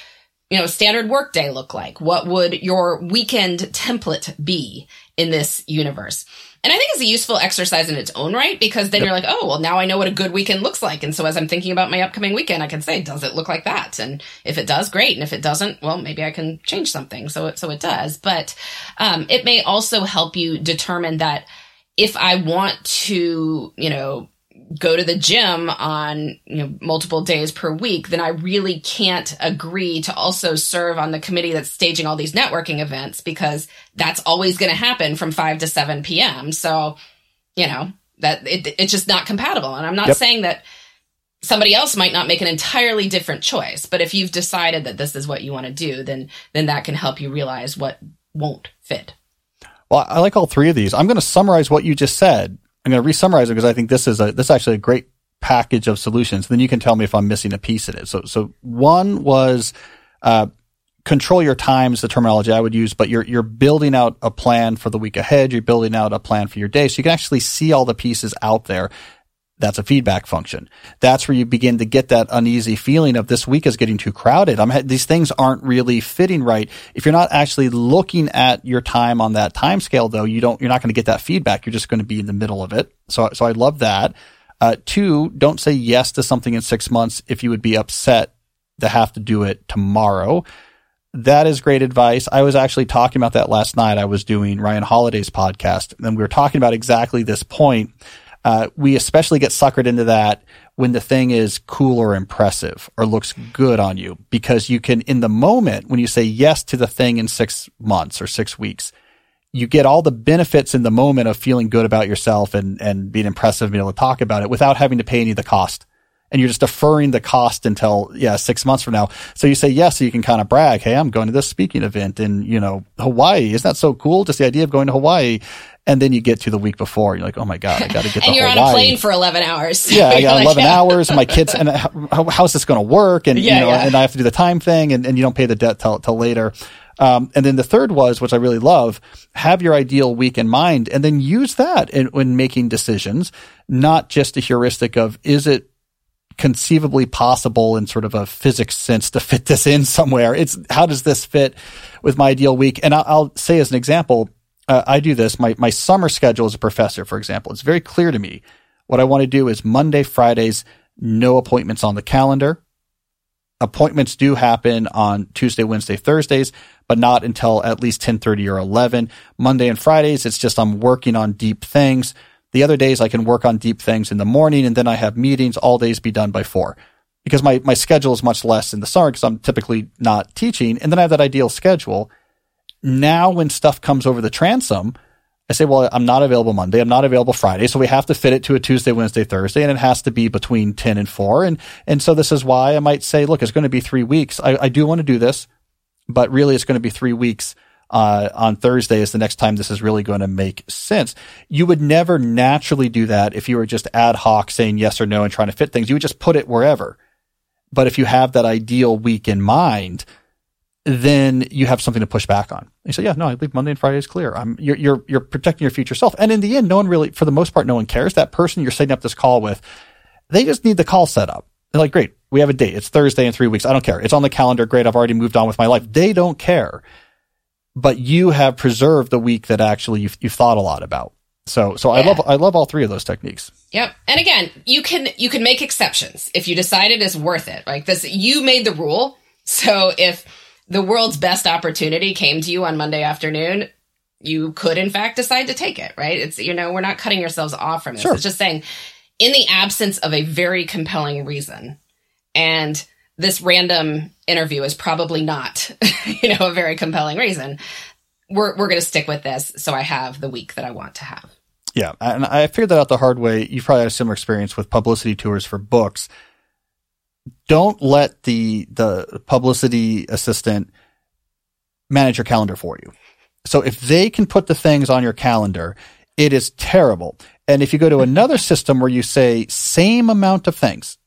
you know, standard workday look like? What would your weekend template be in this universe? And I think it's a useful exercise in its own right because then yep. you're like, oh, well, now I know what a good weekend looks like. And so as I'm thinking about my upcoming weekend, I can say, does it look like that? And if it does, great. And if it doesn't, well, maybe I can change something. So it, so it does. But, um, it may also help you determine that if I want to, you know, go to the gym on you know multiple days per week then i really can't agree to also serve on the committee that's staging all these networking events because that's always going to happen from 5 to 7 p.m so you know that it, it's just not compatible. And i'm not yep. saying that somebody else might not make an entirely different choice but if you've decided that this is what you want to do then then that can help you realize what won't fit. Well i like all three of these. I'm going to summarize what you just said I'm going to re-summarize it because I think this is a this is actually a great package of solutions. Then you can tell me if I'm missing a piece in it. So so one was uh, control your times, the terminology I would use, but you're you're building out a plan for the week ahead. You're building out a plan for your day, so you can actually see all the pieces out there that's a feedback function. That's where you begin to get that uneasy feeling of this week is getting too crowded. I'm these things aren't really fitting right. If you're not actually looking at your time on that time scale, though, you don't you're not going to get that feedback. You're just going to be in the middle of it. So so I love that. Uh, two, don't say yes to something in six months if you would be upset to have to do it tomorrow. That is great advice. I was actually talking about that last night. I was doing Ryan Holiday's podcast and we were talking about exactly this point uh, we especially get suckered into that when the thing is cool or impressive or looks good on you because you can, in the moment, when you say yes to the thing in six months or six weeks, you get all the benefits in the moment of feeling good about yourself and, and being impressive, and being able to talk about it without having to pay any of the cost. And you're just deferring the cost until, yeah, six months from now. So you say yes, so you can kind of brag, Hey, I'm going to this speaking event in, you know, Hawaii. Isn't that so cool? Just the idea of going to Hawaii. And then you get to the week before, you're like, oh my God, I got to get and you're Hawaii. on a plane for 11 hours. Yeah, I got Like, 11 yeah. hours and my kids, and how, how's this going to work? And, Yeah, you know, and I have to do the time thing and, and you don't pay the debt till, till later. Um, and then the third was, which I really love, have your ideal week in mind and then use that in, when making decisions, not just a heuristic of, is it conceivably possible in sort of a physics sense to fit this in somewhere? It's how does this fit with my ideal week? And I'll, I'll say as an example, uh, I do this. My, my summer schedule as a professor, for example, it's very clear to me. What I want to do is Monday, Fridays, no appointments on the calendar. Appointments do happen on Tuesday, Wednesday, Thursdays, but not until at least 1030 or 11. Monday and Fridays, it's just I'm working on deep things. The other days I can work on deep things in the morning and then I have meetings all days be done by four because my, my schedule is much less in the summer because I'm typically not teaching. And then I have that ideal schedule. Now when stuff comes over the transom, I say, well, I'm not available Monday. I'm not available Friday. So we have to fit it to a Tuesday, Wednesday, Thursday, and it has to be between 10 and 4. And, and so this is why I might say, look, it's going to be three weeks. I, I do want to do this, but really it's going to be three weeks. Uh, on Thursday is the next time this is really going to make sense. You would never naturally do that if you were just ad hoc saying yes or no and trying to fit things. You would just put it wherever. But if you have that ideal week in mind, then you have something to push back on. You say, yeah, no, I leave Monday and Friday is clear. I'm, you're, you're, you're protecting your future self. And in the end, no one really, for the most part, no one cares. That person you're setting up this call with, they just need the call set up. They're like, great, we have a date. It's Thursday in three weeks. I don't care. It's on the calendar. Great. I've already moved on with my life. They don't care, but you have preserved the week that actually you've, you've thought a lot about. So, so I love, I love all three of those techniques. Yep. And again, you can you can make exceptions if you decide it is worth it. Like this you made the rule. So if the world's best opportunity came to you on Monday afternoon, you could in fact decide to take it, right? It's you know, we're not cutting ourselves off from this. Sure. It's just saying in the absence of a very compelling reason and this random interview is probably not, you know, a very compelling reason. We're we're going to stick with this so I have the week that I want to have. Yeah, and I figured that out the hard way. You've probably had a similar experience with publicity tours for books. Don't let the the publicity assistant manage your calendar for you. So if they can put the things on your calendar, it is terrible. And if you go to another system where you say same amount of things,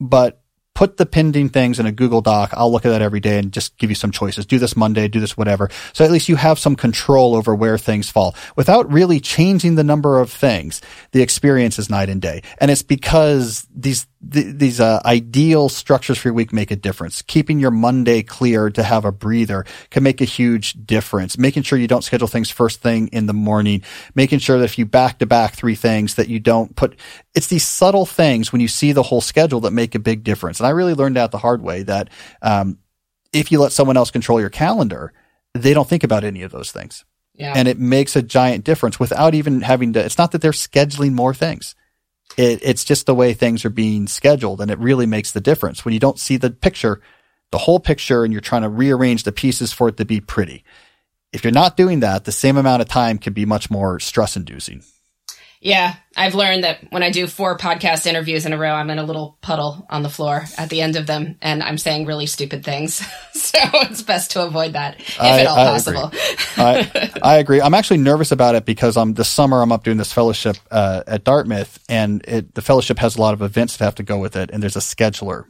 but put the pending things in a Google Doc. I'll look at that every day and just give you some choices. Do this Monday, do this whatever. So at least you have some control over where things fall without really changing the number of things. The experience is night and day. And it's because these, th- these, uh, ideal structures for your week make a difference. Keeping your Monday clear to have a breather can make a huge difference. Making sure you don't schedule things first thing in the morning. Making sure that if you back to back three things that you don't put, it's these subtle things when you see the whole schedule that make a big difference. And I really learned out the hard way that, um, if you let someone else control your calendar, they don't think about any of those things. Yeah. And it makes a giant difference without even having to, it's not that they're scheduling more things. It, it's just the way things are being scheduled and it really makes the difference when you don't see the picture, the whole picture and you're trying to rearrange the pieces for it to be pretty. If you're not doing that, the same amount of time can be much more stress inducing. Yeah, I've learned that when I do four podcast interviews in a row, I'm in a little puddle on the floor at the end of them, and I'm saying really stupid things. so it's best to avoid that if I- at all I possible. I, I agree. I'm actually nervous about it because I'm this summer I'm up doing this fellowship uh, at Dartmouth, and it, the fellowship has a lot of events that have to go with it, and there's a scheduler.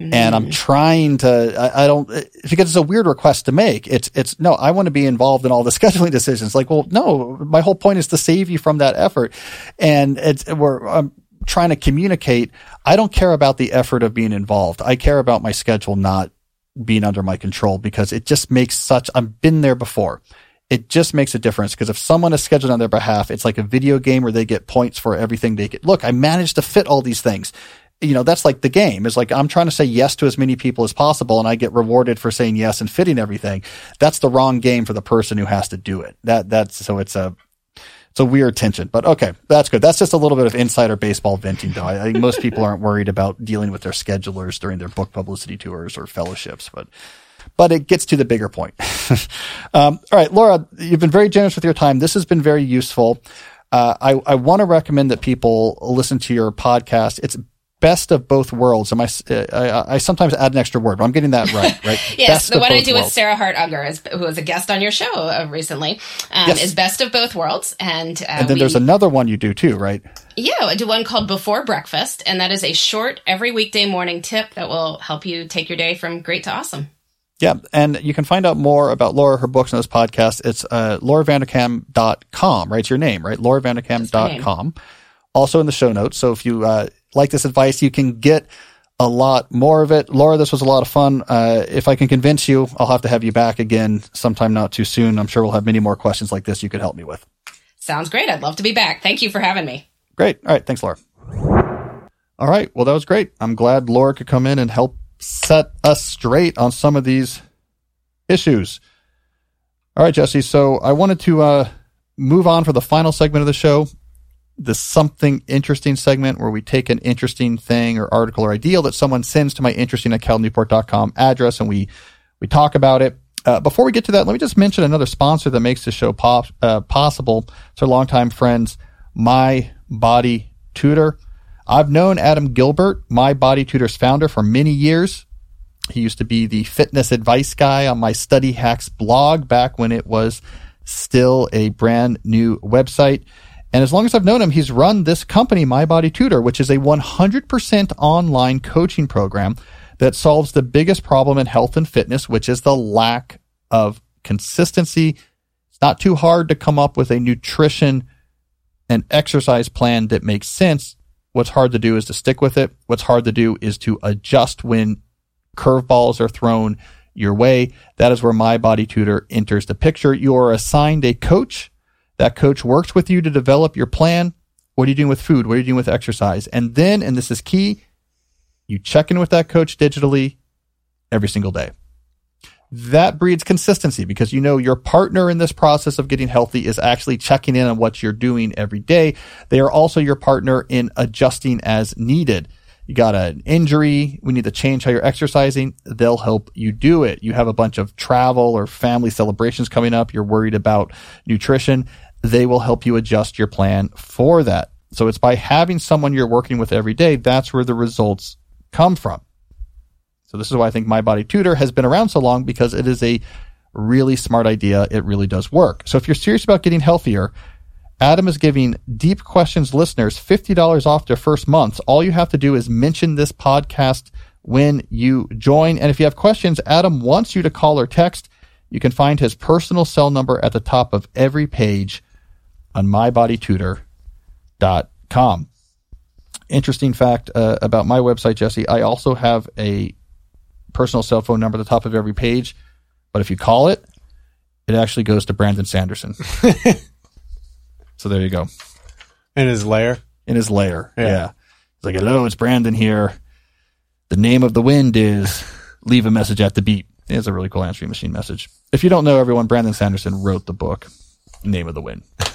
And I'm mm. trying to, I, I don't, because it's a weird request to make. It's, it's, no, I want to be involved in all the scheduling decisions. Like, well, no, my whole point is to save you from that effort. And it's, we're, I'm trying to communicate. I don't care about the effort of being involved. I care about my schedule not being under my control because it just makes such, I've been there before. It just makes a difference because if someone is scheduled on their behalf, it's like a video game where they get points for everything they get. Look, I managed to fit all these things. You know, that's like the game is like I'm trying to say yes to as many people as possible and I get rewarded for saying yes and fitting everything. That's the wrong game for the person who has to do it. That, that's, so it's a, it's a weird tension, but okay, that's good. That's just a little bit of insider baseball venting, though. I, think most people aren't worried about dealing with their schedulers during their book publicity tours or fellowships, but but it gets to the bigger point. um, all right, Laura, you've been very generous with your time. This has been very useful. Uh, I, I want to recommend that people listen to your podcast. It's best of both worlds. Am I, I, I sometimes add an extra word, but I'm getting that right, right? yes, best the one I do worlds. with Sarah Hart Unger, who was a guest on your show uh, recently, um, Yes. is best of both worlds. And, uh, And then we- there's another one you do too, right? yeah, I do one called Before Breakfast, and that is a short every weekday morning tip that will help you take your day from great to awesome. Yeah. And you can find out more about Laura, her books, and this podcast. It's uh, lauravanderkam.com, right? It's your name, right? lauravanderkam.com. Also in the show notes. So if you uh, like this advice, you can get a lot more of it. Laura, this was a lot of fun. Uh, if I can convince you, I'll have to have you back again sometime not too soon. I'm sure we'll have many more questions like this you could help me with. Sounds great. I'd love to be back. Thank you for having me. Great. All right. Thanks, Laura. All right. Well, that was great. I'm glad Laura could come in and help set us straight on some of these issues. All right, Jesse. So I wanted to uh, move on for the final segment of the show, the something interesting segment where we take an interesting thing or article or ideal that someone sends to my interesting at calnewport.com address and we, we talk about it. Uh, before we get to that, let me just mention another sponsor that makes this show pop, uh, possible. It's our longtime friends, My Body Tutor. I've known Adam Gilbert, My Body Tutor's founder, for many years. He used to be the fitness advice guy on my Study Hacks blog back when it was still a brand new website. And as long as I've known him, he's run this company, My Body Tutor, which is a 100% online coaching program that solves the biggest problem in health and fitness, which is the lack of consistency. It's not too hard to come up with a nutrition and exercise plan that makes sense. What's hard to do is to stick with it. What's hard to do is to adjust when curveballs are thrown your way. That is where My Body Tutor enters the picture. You are assigned a coach. That coach works with you to develop your plan. What are you doing with food? What are you doing with exercise? And then, and this is key, you check in with that coach digitally every single day. That breeds consistency because you know your partner in this process of getting healthy is actually checking in on what you're doing every day. They are also your partner in adjusting as needed. You got an injury, we need to change how you're exercising, they'll help you do it. You have a bunch of travel or family celebrations coming up, you're worried about nutrition, they will help you adjust your plan for that. So it's by having someone you're working with every day, that's where the results come from. So this is why I think My Body Tutor has been around so long because it is a really smart idea. It really does work. So if you're serious about getting healthier, Adam is giving Deep Questions listeners $50 off their first month. All you have to do is mention this podcast when you join. And if you have questions, Adam wants you to call or text. You can find his personal cell number at the top of every page on mybodytutor.com. Interesting fact uh, about my website, Jesse. I also have a personal cell phone number at the top of every page, but if you call it, it actually goes to Brandon Sanderson. so there you go. in his lair. In his lair. Yeah. Yeah. He's like, hello, it's Brandon here. The name of the wind is leave a message at the beep. It's a really cool answering machine message. If you don't know everyone, Brandon Sanderson wrote the book, Name of the Wind.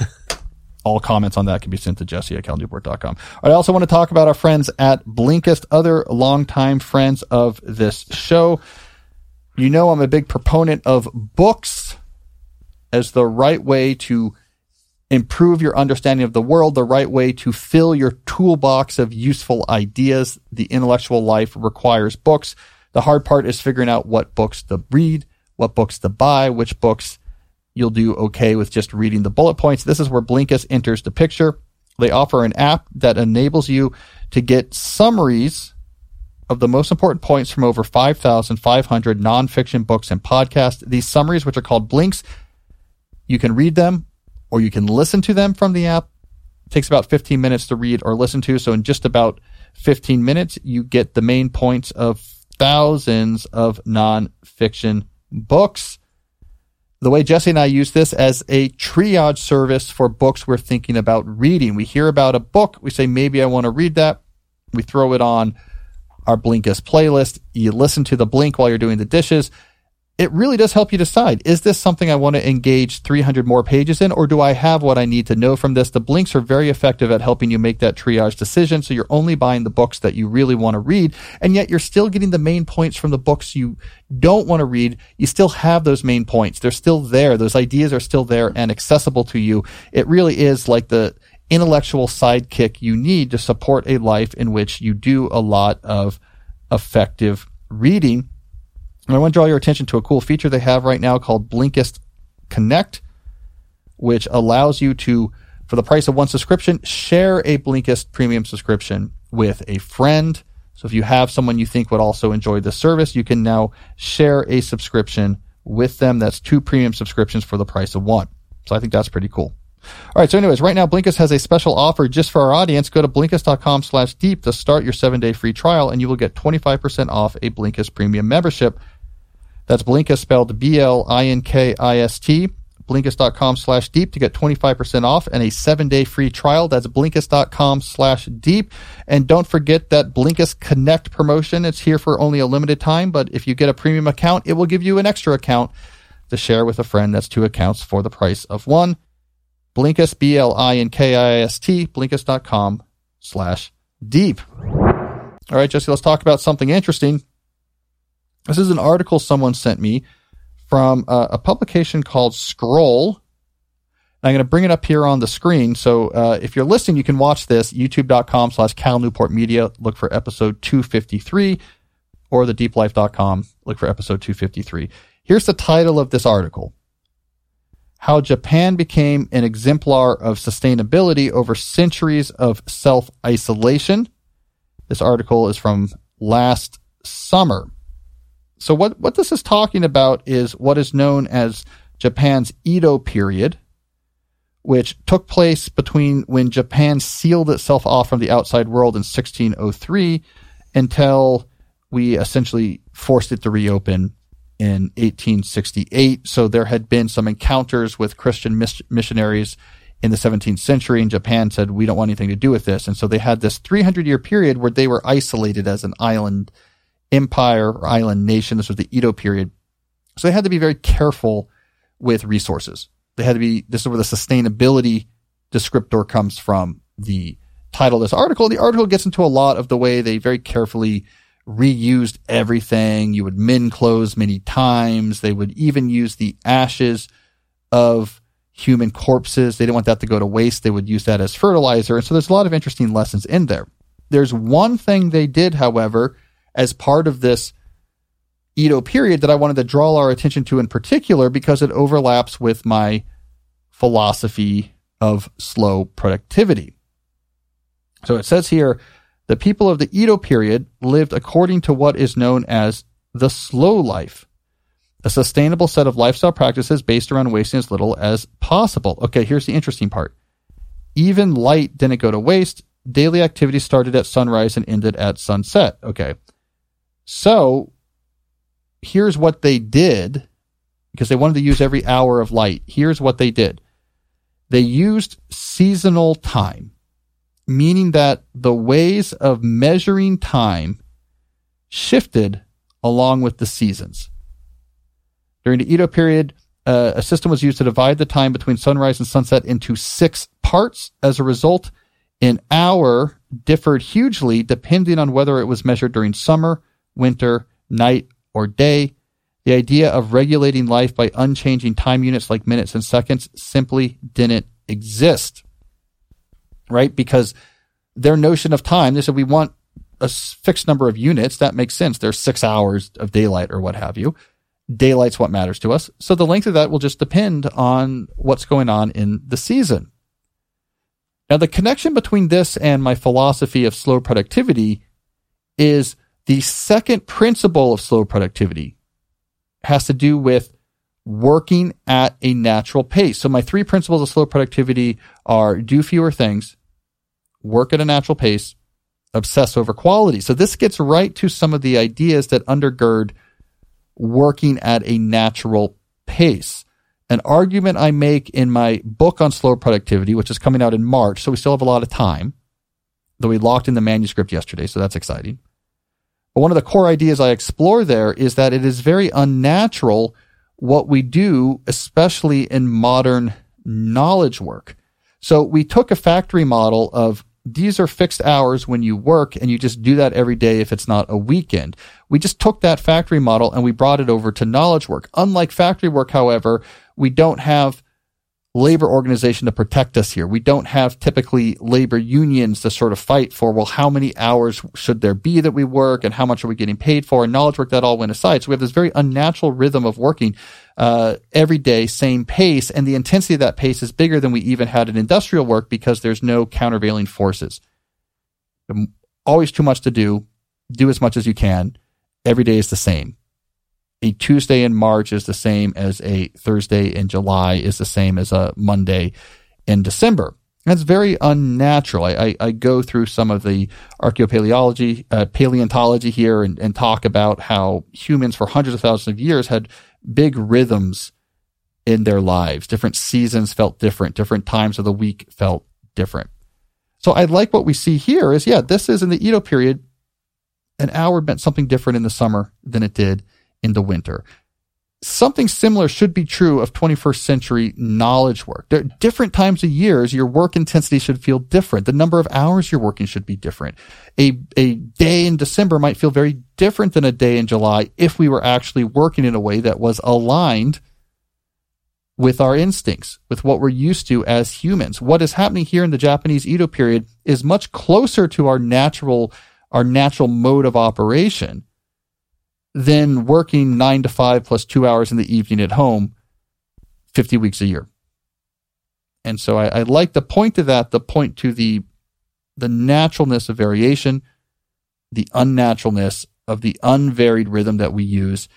All comments on that can be sent to jesse at calnewport.com. I also want to talk about our friends at Blinkist, other longtime friends of this show. You know, I'm a big proponent of books as the right way to improve your understanding of the world, the right way to fill your toolbox of useful ideas. The intellectual life requires books. The hard part is figuring out what books to read, what books to buy, which books you'll do okay with just reading the bullet points. This is where Blinkist enters the picture. They offer an app that enables you to get summaries of the most important points from over 5,500 nonfiction books and podcasts. These summaries, which are called blinks, you can read them or you can listen to them from the app. It takes about 15 minutes to read or listen to. So in just about 15 minutes, you get the main points of thousands of nonfiction books. The way Jesse and I use this as a triage service for books we're thinking about reading. We hear about a book, we say, maybe I want to read that. We throw it on our Blinkist playlist. You listen to the Blink while you're doing the dishes. It really does help you decide is this something I want to engage 300 more pages in, or do I have what I need to know from this? The blinks are very effective at helping you make that triage decision. So you're only buying the books that you really want to read, and yet you're still getting the main points from the books you don't want to read. You still have those main points. They're still there. Those ideas are still there and accessible to you. It really is like the intellectual sidekick you need to support a life in which you do a lot of effective reading and I want to draw your attention to a cool feature they have right now called Blinkist Connect, which allows you to, for the price of one subscription, share a Blinkist premium subscription with a friend. So if you have someone you think would also enjoy the service, you can now share a subscription with them. That's two premium subscriptions for the price of one. So I think that's pretty cool. All right. So anyways, right now Blinkist has a special offer just for our audience. Go to Blinkist.com slash deep to start your seven day free trial and you will get 25% off a Blinkist premium membership. That's Blinkist spelled B-L-I-N-K-I-S-T. Blinkist.com slash deep to get 25% off and a seven day free trial. That's Blinkist.com slash deep. And don't forget that Blinkist Connect promotion. It's here for only a limited time, but if you get a premium account, it will give you an extra account to share with a friend. That's two accounts for the price of one. Blinkist, B-L-I-N-K-I-S-T, Blinkist.com slash deep. All right, Jesse, let's talk about something interesting. This is an article someone sent me from a, a publication called Scroll. I'm going to bring it up here on the screen. So uh, if you're listening, you can watch this youtube.com slash Cal Newport Media. Look for episode 253 or the deeplife.com. Look for episode 253. Here's the title of this article. How Japan became an exemplar of sustainability over centuries of self isolation. This article is from last summer. So what, what this is talking about is what is known as Japan's Edo period, which took place between when Japan sealed itself off from the outside world in 1603 until we essentially forced it to reopen in 1868. So there had been some encounters with Christian mis- missionaries in the 17th century, and Japan said, We don't want anything to do with this. And so they had this 300 year period where they were isolated as an island empire or island nation. This was the Edo period. So they had to be very careful with resources. They had to be, this is where the sustainability descriptor comes from the title of this article. The article gets into a lot of the way they very carefully reused everything. You would mend clothes many times. They would even use the ashes of human corpses. They didn't want that to go to waste. They would use that as fertilizer. And so there's a lot of interesting lessons in there. There's one thing they did, however, as part of this Edo period that I wanted to draw our attention to in particular because it overlaps with my philosophy of slow productivity. So it says here, the people of the Edo period lived according to what is known as the slow life, a sustainable set of lifestyle practices based around wasting as little as possible. Okay, here's the interesting part. Even light didn't go to waste. Daily activities started at sunrise and ended at sunset. Okay. So here's what they did because they wanted to use every hour of light. Here's what they did. They used seasonal time, meaning that the ways of measuring time shifted along with the seasons. During the Edo period, uh, a system was used to divide the time between sunrise and sunset into six parts. As a result, an hour differed hugely depending on whether it was measured during summer, winter, night, or day. The idea of regulating life by unchanging time units like minutes and seconds simply didn't exist. Right? Because their notion of time, they said we want a fixed number of units. That makes sense. There's six hours of daylight or what have you. Daylight's what matters to us. So the length of that will just depend on what's going on in the season. Now, the connection between this and my philosophy of slow productivity is the second principle of slow productivity has to do with working at a natural pace. So my three principles of slow productivity are do fewer things, work at a natural pace, obsess over quality. So this gets right to some of the ideas that undergird working at a natural pace. An argument I make in my book on slow productivity, which is coming out in March, so we still have a lot of time, though we locked in the manuscript yesterday, so that's exciting. But one of the core ideas I explore there is that it is very unnatural what we do, especially in modern knowledge work. So we took a factory model of these are fixed hours when you work and you just do that every day if it's not a weekend. We just took that factory model and we brought it over to knowledge work. Unlike factory work, however, we don't have labor organization to protect us here. We don't have typically labor unions to sort of fight for, well, how many hours should there be that we work and how much are we getting paid for? And knowledge work that all went aside. So we have this very unnatural rhythm of working uh, every day, same pace. And the intensity of that pace is bigger than we even had in industrial work because there's no countervailing forces. Always too much to do. Do as much as you can. Every day is the same a Tuesday in March is the same as a Thursday in July is the same as a Monday in December. That's very unnatural. I, I, I go through some of the archaeopaleology, uh, paleontology here and, and talk about how humans for hundreds of thousands of years had big rhythms in their lives. Different seasons felt different. Different times of the week felt different. So I like what we see here is, yeah, this is in the Edo period. An hour meant something different in the summer than it did in the winter. Something similar should be true of 21st century knowledge work. Different times of years, your work intensity should feel different. The number of hours you're working should be different. A, a day in December might feel very different than a day in July if we were actually working in a way that was aligned with our instincts, with what we're used to as humans. What is happening here in the Japanese Edo period is much closer to our natural, our natural mode of operation than working nine to five plus two hours in the evening at home 50 weeks a year. And so I, I like the point to that, the point to the the naturalness of variation, the unnaturalness of the unvaried rhythm that we use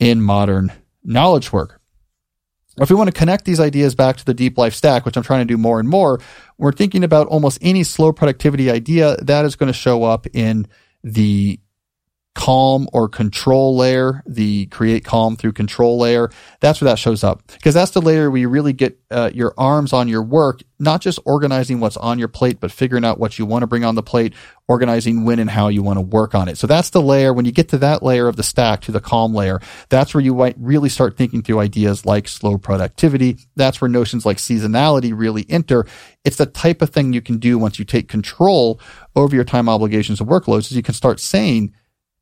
in modern knowledge work. If we want to connect these ideas back to the deep life stack, which I'm trying to do more and more, we're thinking about almost any slow productivity idea that is going to show up in the calm or control layer, the create calm through control layer. That's where that shows up because that's the layer where you really get uh, your arms on your work, not just organizing what's on your plate, but figuring out what you want to bring on the plate, organizing when and how you want to work on it. So that's the layer. When you get to that layer of the stack to the calm layer, that's where you might really start thinking through ideas like slow productivity. That's where notions like seasonality really enter. It's the type of thing you can do once you take control over your time obligations and workloads is you can start saying,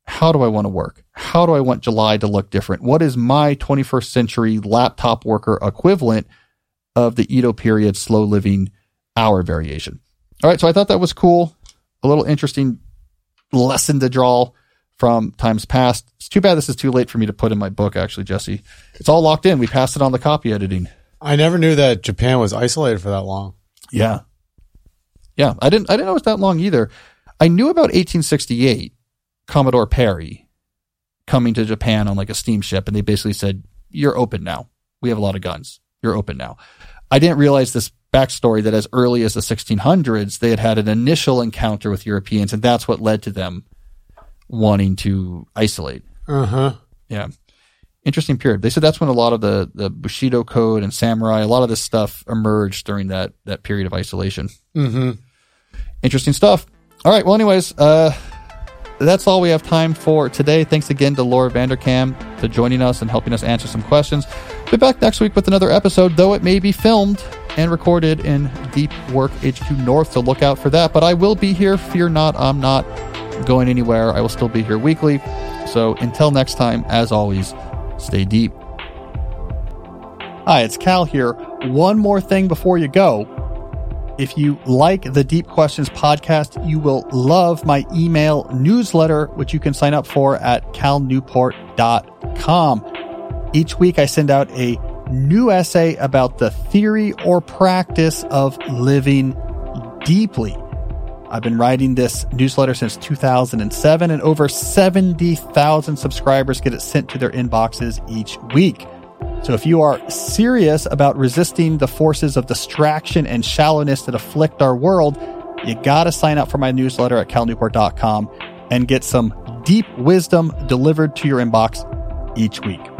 how do I want to work? How do I want July to look different? What is my 21st century laptop worker equivalent of the Edo period slow living hour variation? All right. So I thought that was cool. A little interesting lesson to draw from times past. It's too bad this is too late for me to put in my book, actually, Jesse. It's all locked in. We passed it on the copy editing. I never knew that Japan was isolated for that long. Yeah. Yeah. I didn't, I didn't know it was that long either. I knew about 1868 Commodore Perry coming to Japan on like a steamship, and they basically said, "You're open now. We have a lot of guns. You're open now." I didn't realize this backstory that as early as the 1600s they had had an initial encounter with Europeans, and that's what led to them wanting to isolate. Uh huh. Yeah. Interesting period. They said that's when a lot of the, the Bushido code and samurai, a lot of this stuff emerged during that, that period of isolation. Mm-hmm. Interesting stuff. All right. Well, anyways, uh, that's all we have time for today. Thanks again to Laura Vanderkam for joining us and helping us answer some questions. Be back next week with another episode, though it may be filmed and recorded in Deep Work HQ North, so look out for that. But I will be here. Fear not, I'm not going anywhere. I will still be here weekly. So until next time, as always, stay deep. Hi, it's Cal here. One more thing before you go. If you like the Deep Questions podcast, you will love my email newsletter, which you can sign up for at calnewport.com. Each week I send out a new essay about the theory or practice of living deeply. I've been writing this newsletter since 2007 and over 70,000 subscribers get it sent to their inboxes each week. So if you are serious about resisting the forces of distraction and shallowness that afflict our world, you got to sign up for my newsletter at calnewport.com and get some deep wisdom delivered to your inbox each week.